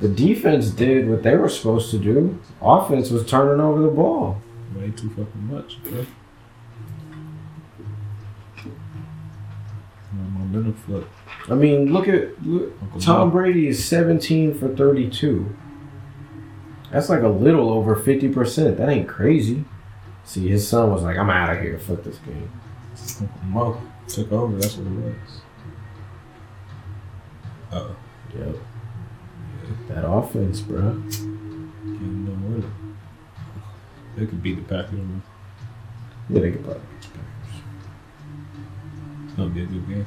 the defense did what they were supposed to do. Offense was turning over the ball.
Way too fucking much, bro. Flip.
I mean, look at look, Tom. Brady is 17 for 32. That's like a little over 50%. That ain't crazy. See, his son was like, I'm out of here. Fuck this game.
Mo took over. That's what it was. Uh,
Yep. That offense, bro.
can't no more. They could beat the Packers.
Yeah, they could probably.
It's gonna be a good game.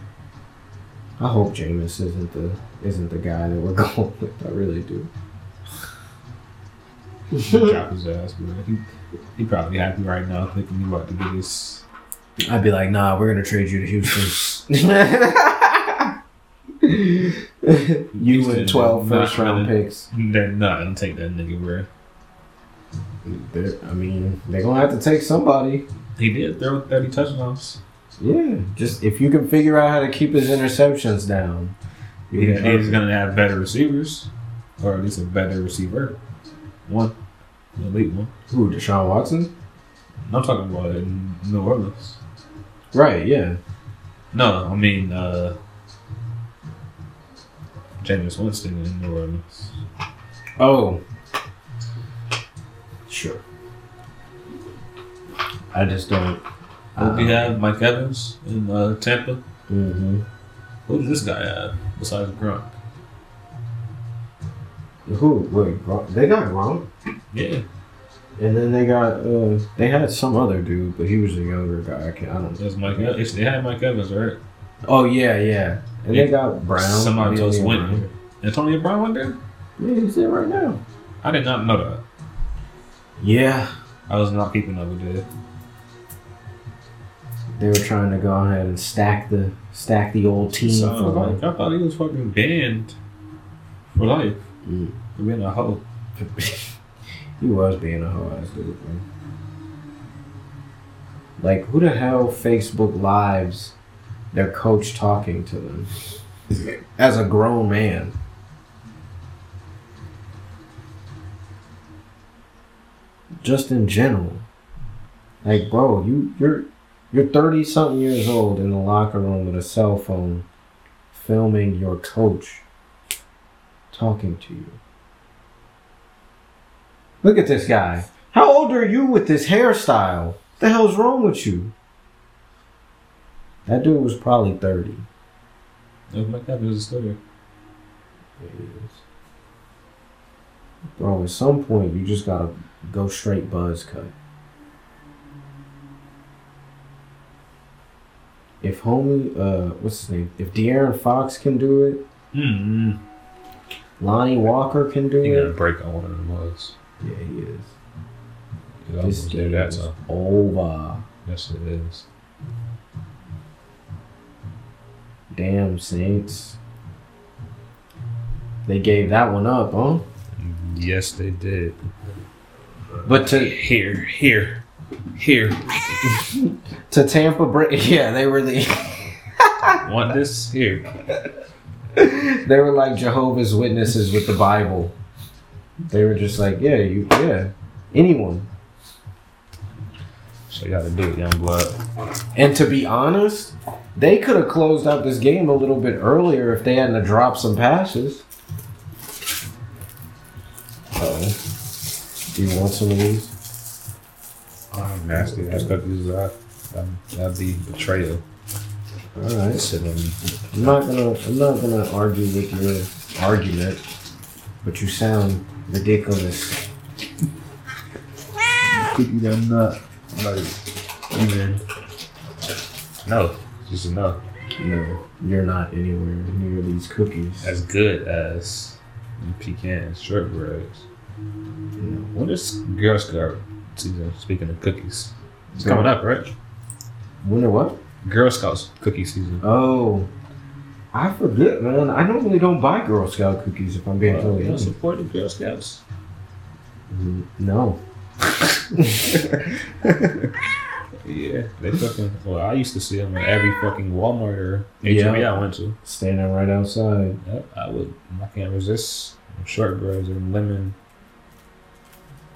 I hope Jameis isn't the isn't the guy that we're *laughs* going with. I really do. *laughs*
Drop his ass, bro. He, he probably happy right now, thinking he about to get his.
I'd be like, nah, we're gonna trade you to Houston. *laughs* you
Houston
and 12 first round
gonna-
picks.
They're not gonna take that nigga, bro.
They're, I mean, they're gonna have to take somebody.
He did throw 30 touchdowns.
Yeah, just if you can figure out how to keep his interceptions down,
He, he's gonna have better receivers, or at least a better receiver. One, an elite one.
Who, Deshaun Watson?
I'm talking about in New Orleans.
Right, yeah.
No, I mean uh Jameis Winston in New Orleans.
Oh. Sure. I just don't.
Do you have? Mike Evans in uh, Tampa.
hmm
Who does this guy have besides Gronk?
Who? Wait, Gronk- they got Gronk,
Yeah,
and then they got uh, they had some other dude, but he was a younger guy. I can't. I don't.
that's Mike. Evans. They had Mike Evans, right?
Oh yeah, yeah. And
Yeah.
they got Brown.
Somebody else went.
Brown.
Antonio Brown went there.
Yeah, he's there right now.
I did not know that.
Yeah,
I was not keeping up with it.
They were trying to go ahead and stack the stack the old team for
like, I thought he was fucking banned for life
Mm.
being a hoe. *laughs*
he was being a hoe ass dude, man. Like, who the hell Facebook lives their coach talking to them as a grown man? Just in general, like, bro, you you're you're thirty something years old in the locker room with a cell phone, filming your coach talking to you. Look at this guy. How old are you with this hairstyle? The hell's wrong with you? That dude was probably 30.
That was Mike Evans is still there.
Bro, at some point, you just gotta go straight buzz cut. If homie, uh, what's his name? If De'Aaron Fox can do it,
Mm-hmm.
Lonnie Walker can do
He got a
it.
break on one of them was.
Yeah, he is.
He
This
almost
game
did that,
is
so.
over.
Yes, it is.
Damn Saints. They gave that one up, huh?
Yes, they did.
But to
Here, here, here. *laughs*
to Tampa, Bra- yeah, they were the *laughs*
Want this? Here.
they were like Jehovah's Witnesses with the Bible. They were just like, yeah, you, yeah, anyone.
So you got to do it, young blood.
And to be honest, they could have closed out this game a little bit earlier if they hadn't dropped some passes. Oh, do you want some of these?
Nasty. That's cookies. That, that'd be betrayal.
All right.
On
I'm not gonna I'm not gonna argue with your argument, but you sound ridiculous.
nut. Like, even. No. Just a no.
No, you're not anywhere near these cookies.
As good as pecans, shortbreads.
No.
What is Girl Scout season? Speaking of cookies, it's coming up, right?
Wonder what?
Girl Scouts cookie season.
Oh, I forget, man. I normally don't buy Girl Scout cookies if I'm being
Uh,
totally honest.
support the Girl Scouts.
Mm, No. *laughs*
Yeah, they fucking. Well, I used to see them at every fucking Walmart or HEB
Yeah.
I went to.
Standing right outside.
Yep, I would. I can't resist shortbreads or lemon.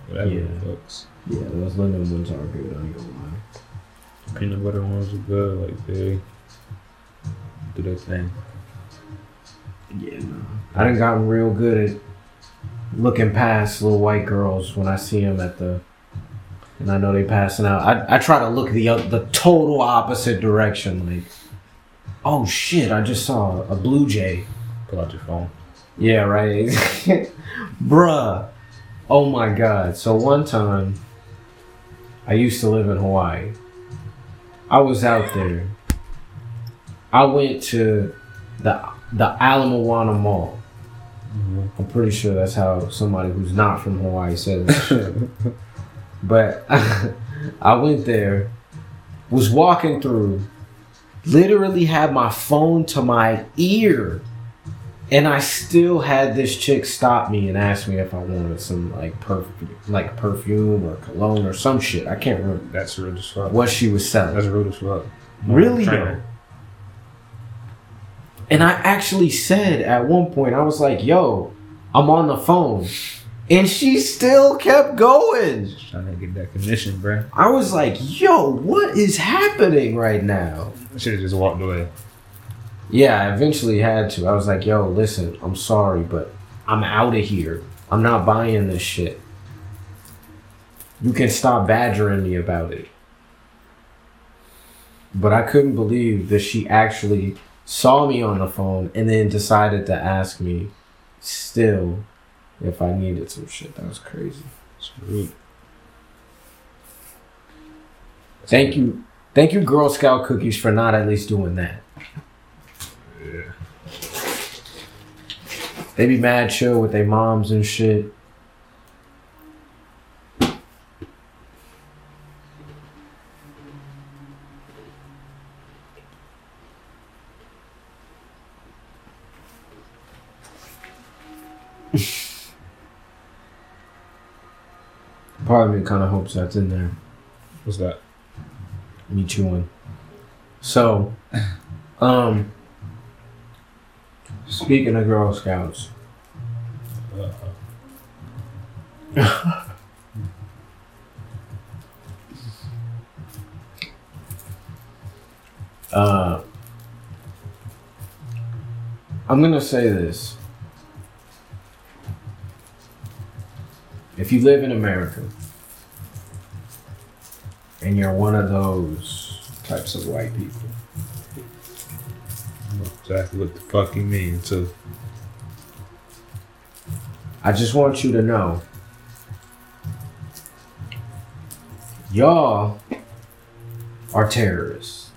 Whatever
Yeah.
the fucks.
Yeah, those lemon ones are good. I ain't gonna lie.
Peanut butter ones are good. Like they do their thing.
Yeah, no. I done gotten real good at looking past little white girls when I see them at the, and I know they passing out. I, I try to look the the total opposite direction. Like, oh shit! I just saw a blue jay.
Pull out your phone.
Yeah, right. *laughs* Bruh. Oh my god. So one time I used to live in Hawaii. I was out there. I went to the the Ala Moana Mall. Mm-hmm. I'm pretty sure that's how somebody who's not from Hawaii says it. *laughs* but *laughs* I went there, was walking through, literally had my phone to my ear, and I still had this chick stop me and ask me if I wanted some like perfume, like perfume or cologne or some shit. I can't remember
That's rude as fuck.
what she was selling.
That's rude as fuck.
Really though. And I actually said at one point, I was like, yo, I'm on the phone. And she still kept going.
Trying to get that commission, bro.
I was like, yo, what is happening right now?
I Should have just walked away.
Yeah, I eventually had to. I was like, yo, listen, I'm sorry, but I'm out of here. I'm not buying this shit. You can stop badgering me about it. But I couldn't believe that she actually saw me on the phone and then decided to ask me still if I needed some shit. That was crazy.
Sweet.
Thank you. Thank you, Girl Scout cookies, for not at least doing that. They be mad chill with their moms and shit. *laughs* Part of me kind of hopes that's in there.
What's that?
Me chewing. So, um, speaking of Girl Scouts, uh, I'm gonna say this. If you live in America and you're one of those types of white people,
exactly what the fuck you mean, too.
I just want you to know y'all are terrorists.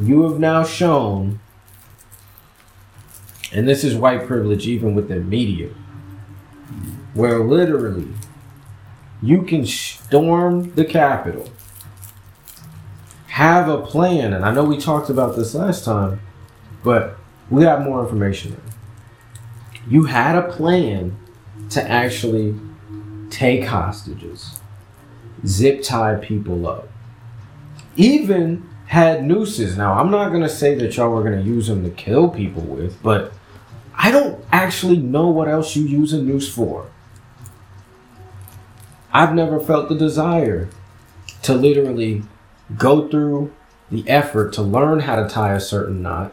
You have now shown, and this is white privilege even with the media, where literally you can storm the Capitol, have a plan, and I know we talked about this last time, but we got more information you had a plan to actually take hostages, zip tie people up, even had nooses. Now, I'm not going to say that y'all were going to use them to kill people with, but I don't actually know what else you use a noose for. I've never felt the desire to literally go through the effort to learn how to tie a certain knot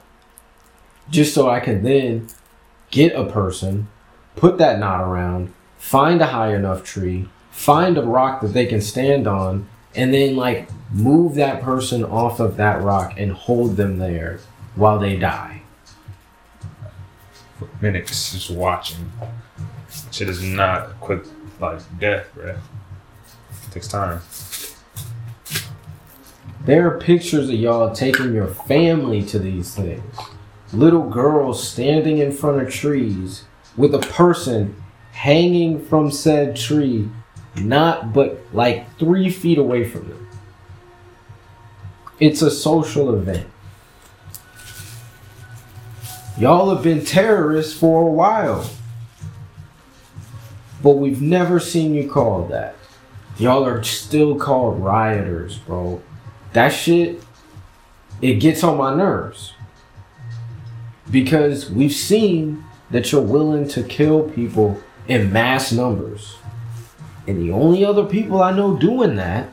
just so I can then get a person, put that knot around, find a high enough tree, find a rock that they can stand on, and then like move that person off of that rock and hold them there while they die.
Minutes just watching. Shit is not a quick, like, death, bro. It takes time.
There are pictures of y'all taking your family to these things. Little girls standing in front of trees with a person hanging from said tree, not but like three feet away from them. It's a social event. Y'all have been terrorists for a while. But we've never seen you called that. Y'all are still called rioters, bro. That shit, it gets on my nerves. Because we've seen that you're willing to kill people in mass numbers. And the only other people I know doing that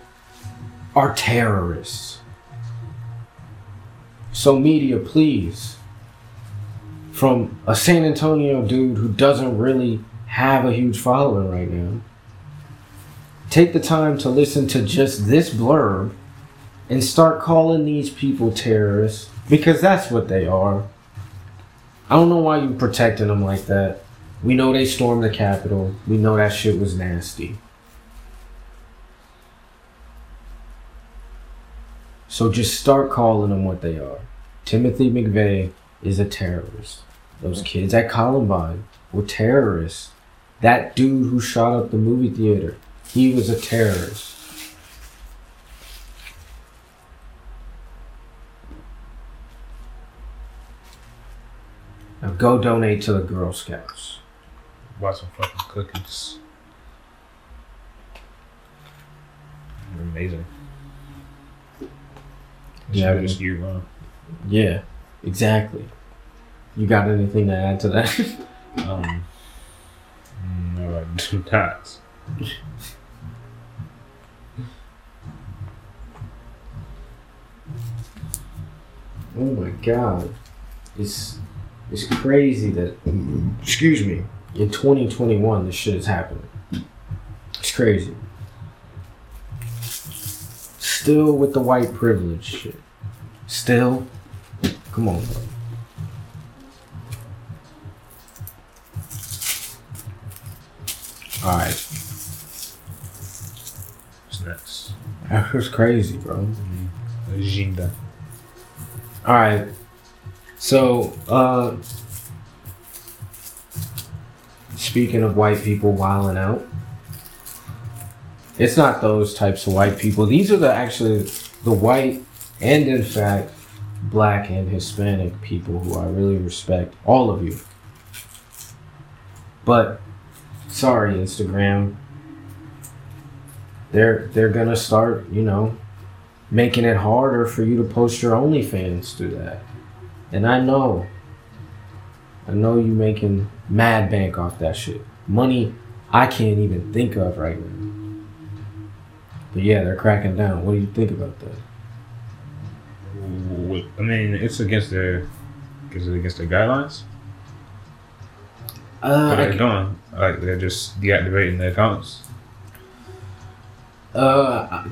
are terrorists. So, media, please, from a San Antonio dude who doesn't really have a huge following right now, take the time to listen to just this blurb and start calling these people terrorists because that's what they are. I don't know why you're protecting them like that. We know they stormed the Capitol. We know that shit was nasty. So just start calling them what they are. Timothy McVeigh is a terrorist. Those kids at Columbine were terrorists. That dude who shot up the movie theater, he was a terrorist. Now go donate to the Girl Scouts.
Buy some fucking cookies. They're amazing.
Yeah,
just you wrong.
Yeah, exactly. You got anything to add to that?
Um, no, I *laughs* do not.
oh my god, it's it's crazy that excuse me in 2021 this shit is happening. It's crazy. Still with the white privilege shit. Still, come on. Bro. All right,
What's next?
that was crazy, bro.
Agenda.
All right. So, uh, speaking of white people wilding out, it's not those types of white people. These are the actually the white and in fact black and Hispanic people who I really respect. All of you. But sorry, Instagram. They're they're gonna start, you know, making it harder for you to post your OnlyFans through that. And I know, I know you making mad bank off that shit. Money I can't even think of right now. But yeah, they're cracking down. What do you think about that?
I mean, it's against their, is it against their guidelines? What
Uh,
are they doing? Like they're just deactivating their accounts.
uh,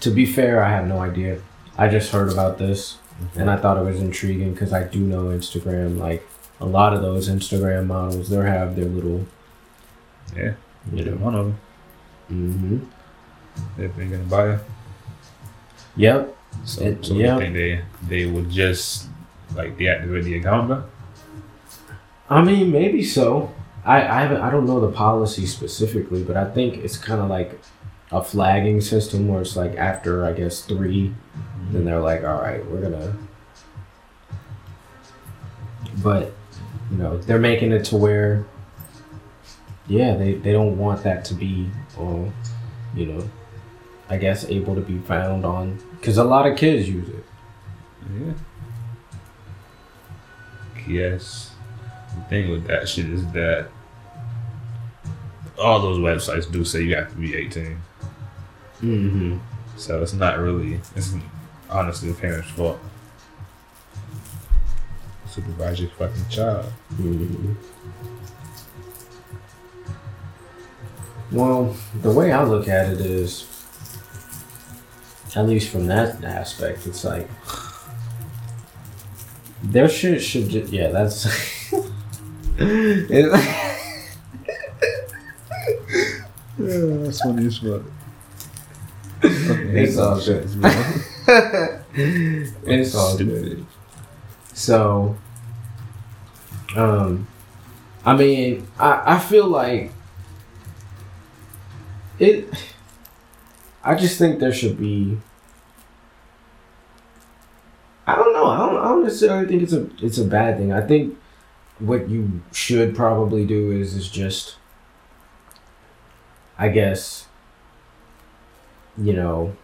to be fair, I have no idea. I just heard about this and I thought it was intriguing because I do know Instagram. Like a lot of those Instagram models, they have their little,
Yeah,
you know.
one of them.
hmm
If they're gonna buy it.
Yep.
So,
It-
so
yeah.
you think they they would just like deactivate the account, bro?
I mean, maybe so. I I, haven't, I don't know the policy specifically, but I think it's kind of like a flagging system where it's like after I guess 3 then they're like, all right, we're gonna. But you know, they're making it to where, yeah, they they don't want that to be, uh, you know, I guess able to be found on because a lot of kids use it.
Yeah. Yes. The thing with that shit is that all those websites do say you have to be 18.
Mm-hmm.
So it's not really, it's honestly the parents' fault. Supervise your fucking child.
Mhm. Well, the way I look at it is, at least from that aspect, it's like their shit should just yeah. That's *laughs* it,
that's funny as fuck.
It's all good. *laughs* it's all good. So, um, I mean, I, I feel like it. I just think there should be. I don't know. I don't, I don't necessarily think it's a it's a bad thing. I think what you should probably do is is just. I guess. You know.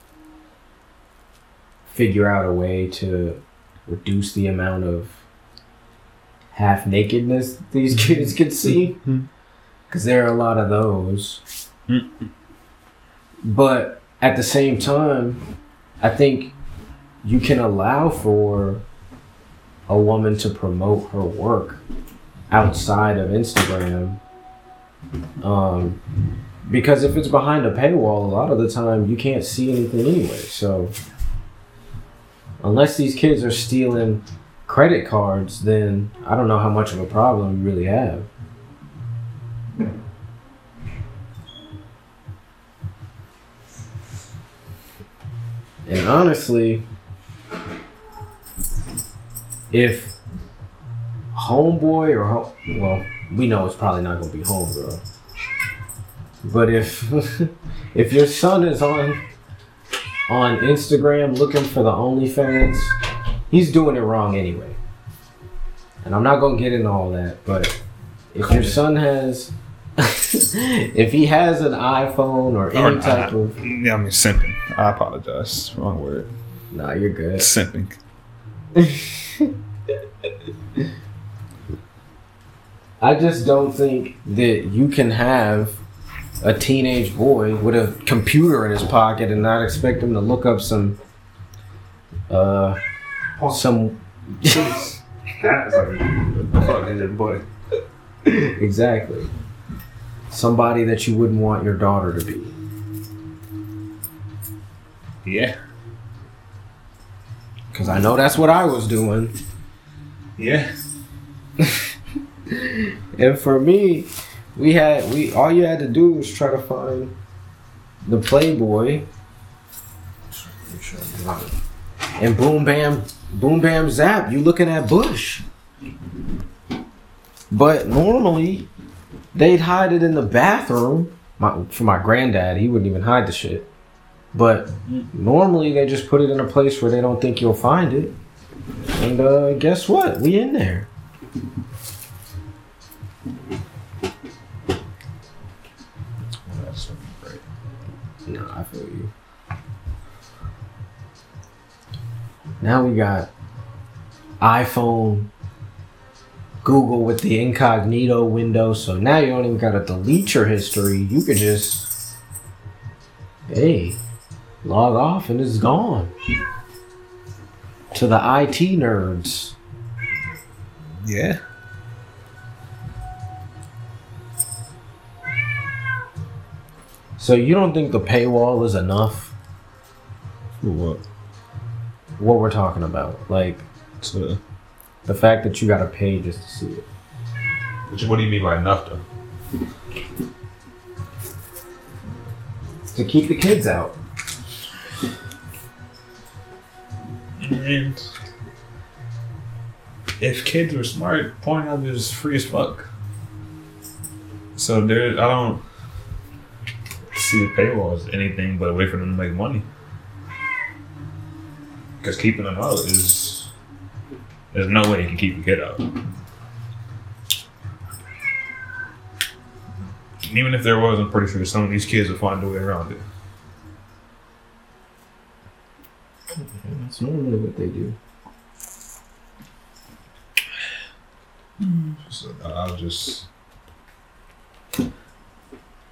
Figure out a way to reduce the amount of half nakedness these *laughs* kids can see. Because there are a lot of those. But at the same time i think you can allow for a woman to promote her work outside of instagram um, because if it's behind a paywall a lot of the time you can't see anything anyway so unless these kids are stealing credit cards, then I don't know how much of a problem you really have. And honestly, if homeboy or well, we know it's probably not gonna be homegirl. But if *laughs* if your son is on on Instagram looking for the OnlyFans, he's doing it wrong anyway. And I'm not gonna get into all that, but if your son has, *laughs* if he has an iPhone or any
Or
type
not.
of,
Yeah, I mean simping. I apologize. Wrong word.
Nah, you're good.
Simping. *laughs*
I just don't think that you can have a teenage boy with a computer in his pocket and not expect him to look up some uh some
like a fucking boy. *laughs*
exactly somebody that you wouldn't want your daughter to be.
Yeah.
Cause I know that's what I was doing.
Yeah. *laughs*
And for me, we had we all you had to do was try to find the Playboy. And boom bam boom bam zap, you looking at Bush. But normally they'd hide it in the bathroom. My, for my granddad, he wouldn't even hide the shit. But normally they just put it in a place where they don't think you'll find it. And uh, guess what? We in there. Now we got iPhone, Google with the incognito window, so now you don't even gotta delete your history. You could just, hey, log off and it's gone. To the IT nerds.
Yeah.
So you don't think the paywall is enough?
For what?
What we're talking about, like
So,
the fact that you gotta pay just to see it.
which, what do you mean by enough though?
To keep the kids out.
And if kids were smart, Pornhub is free as fuck. So there, I don't see the paywall as anything but a way for them to make money. Because keeping them out is there's no way you can keep a kid out. And even if there was, I'm pretty sure some of these kids would find a way around it.
That's normally what they do.
So I'll just.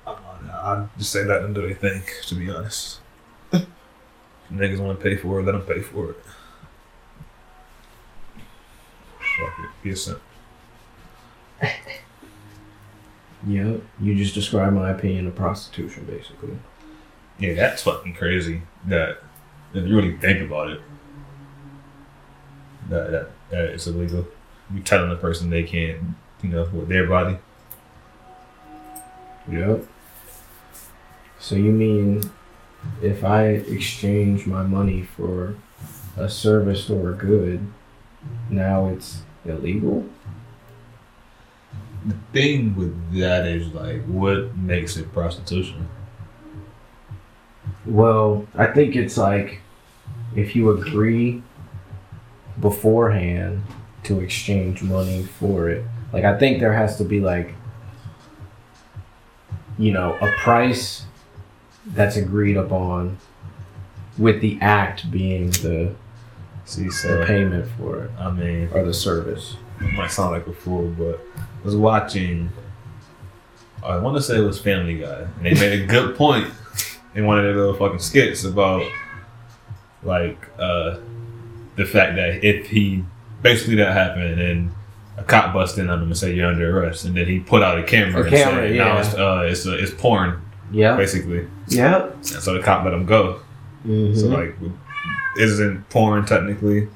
Uh, I'll just say that into they think, to be honest. Niggas want to pay for it, let them pay for it. Fuck it. Be a simp. *laughs*
Yep. You just described my opinion of prostitution, basically.
Yeah, that's fucking crazy. That if you really think about it, that, that, that it's illegal. You telling the person they can't, you know, with their body.
Yep. So you mean if I exchange my money for a service or a good, now it's illegal?
The thing with that is like, what makes it prostitution?
Well, I think it's like if you agree beforehand to exchange money for it. Like I think there has to be like you know, a price that's agreed upon with the act being the
See,
the payment for it
I mean,
or the service.
I might sound like a fool, but I was watching. I want to say it was Family Guy, and they made a good point in one of their little fucking skits about like uh, the fact that if he basically that happened and a cop bust in on him and say you're under arrest, and then he put out a camera
A
and
camera,
said, "Now
yeah.
it's uh, it's uh, it's porn,
Yeah.
basically."
Yeah.
And so the cop let him go.
Mhm.
So like, isn't porn technically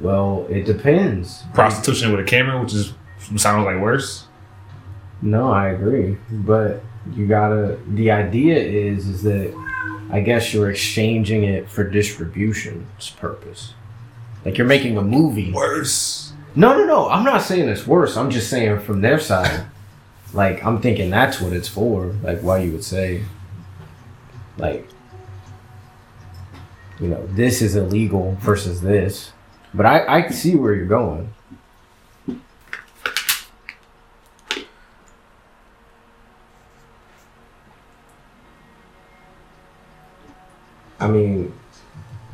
well, it depends.
prostitution with a camera, which is sounds like worse?
No, I agree, but you gotta. The idea is is that I guess you're exchanging it for distribution's purpose. Like you're making a movie.
Worse.
No, no, no. I'm not saying it's worse. I'm just saying from their side. Like I'm thinking that's what it's for. Like why you would say. Like. You know, this is illegal versus this, but I I see where you're going. I mean,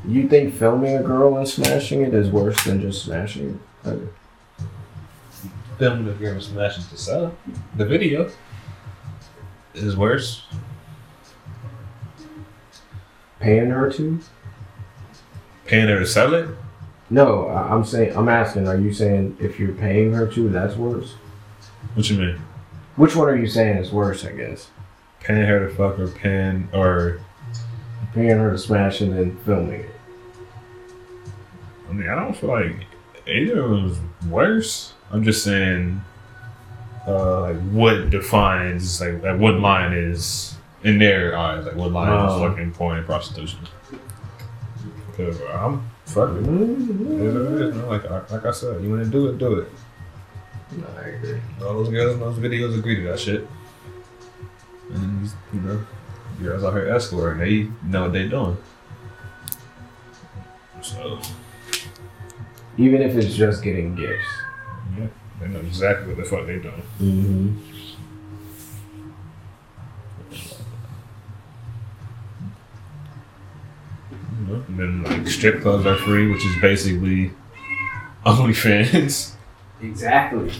You think filming a girl and smashing it is worse than just smashing it? Like,
Filming the girl and smashing to sell the video is worse.
paying her to?
Paying her to sell it.
No, I- I'm saying. I'm asking. Are you saying if you're paying her to, that's worse?
What you mean?
Which one are you saying is worse? I guess
Paying her to fuck or paying or
paying her to smash and then filming it.
I mean I don't feel like either of them is worse. I'm just saying uh like what defines like, like what line is in their eyes, like what line
Oh.
is fucking porn and prostitution. Cause I'm fucking it is what it is, man. Like I- like I said, you wanna do it, do it.
No, I agree.
All those girls in those videos agree to that shit. And then these, you know, girls out here escorting, they know what they're doing. So,
Even if it's just getting gifts.
Yeah, they know exactly what the fuck they're doing.
Mm-hmm.
And then, like, strip clubs are free, which is basically *laughs* OnlyFans.
Exactly.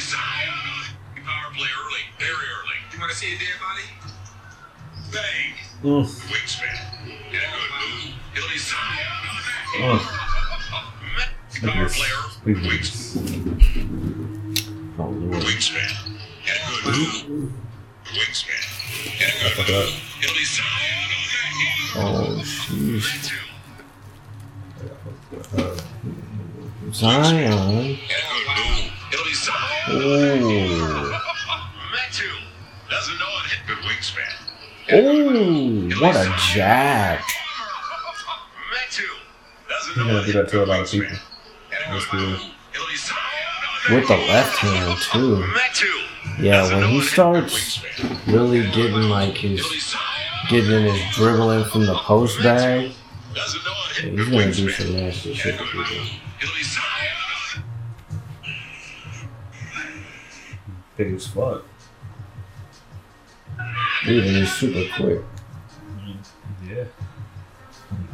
Move. It'll be Zion. Power play early, very early. You want to see a dead body? Bang.
Mm.
Wingspan. And a good move. It'll be Zion.
Oh, look
Power
at
play
this.
early.
Look
Wings.
Oh, Lord.
wingspan. And a good move. Wingspan. And a good
Fuck it up.
move. It'll be Zion.
Oh, sheesh. Zion.
Be Zion.
Oh.
Doesn't know it hit good wingspan.
Oh, what a jack.
Matthew. Doesn't
You're
know
gonna
it
do
hit
that to a lot of
wingspan.
people. That's
good
good.
move. It'll be Zion.
With the left hand, too. Yeah, when he
it hit good
starts really getting like his, getting his dribbling from the post bag,
Doesn't know it
yeah,
hit
he's gonna do some nasty shit to people.
Big as fuck.
Dude, and he's super quick.
Yeah.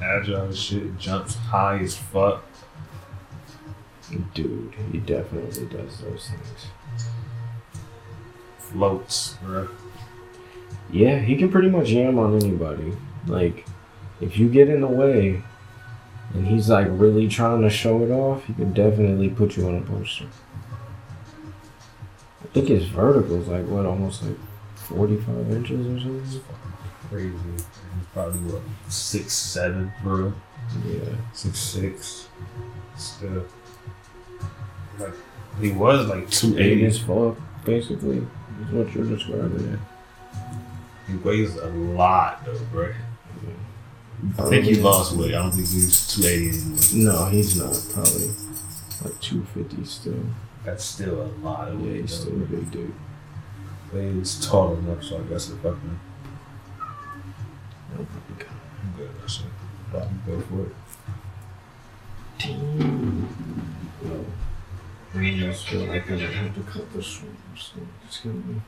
Agile as shit, jumps high as fuck.
Dude, he definitely does those things.
Floats, bro.
Yeah, he can pretty much jam on anybody. Like, if you get in the way and he's like really trying to show it off, he can definitely put you on a poster. I think his vertical is like what, almost like 45 inches or something?
Crazy. He's probably what, six seven, bro.
Yeah.
Six six. Still. Like he was like two
eighty
eighty.
as fuck, basically. Is what you're describing.
Yeah. He weighs a lot though, bro. I think he lost weight. I don't think he's 280 anymore.
No, he's not. Probably like 250 still.
That's still a lot of
Yeah,
weight.
he's still a big dude.
But he's tall enough, so I guess if I can,
No problem.
I'm good. That's it. But go for it.
Well, I almost feel like I might have to cut the swim, so it's gonna be.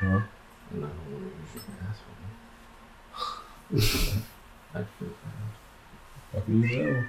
Huh?
And I don't want to use your bathroom. I feel bad.
Fuck you.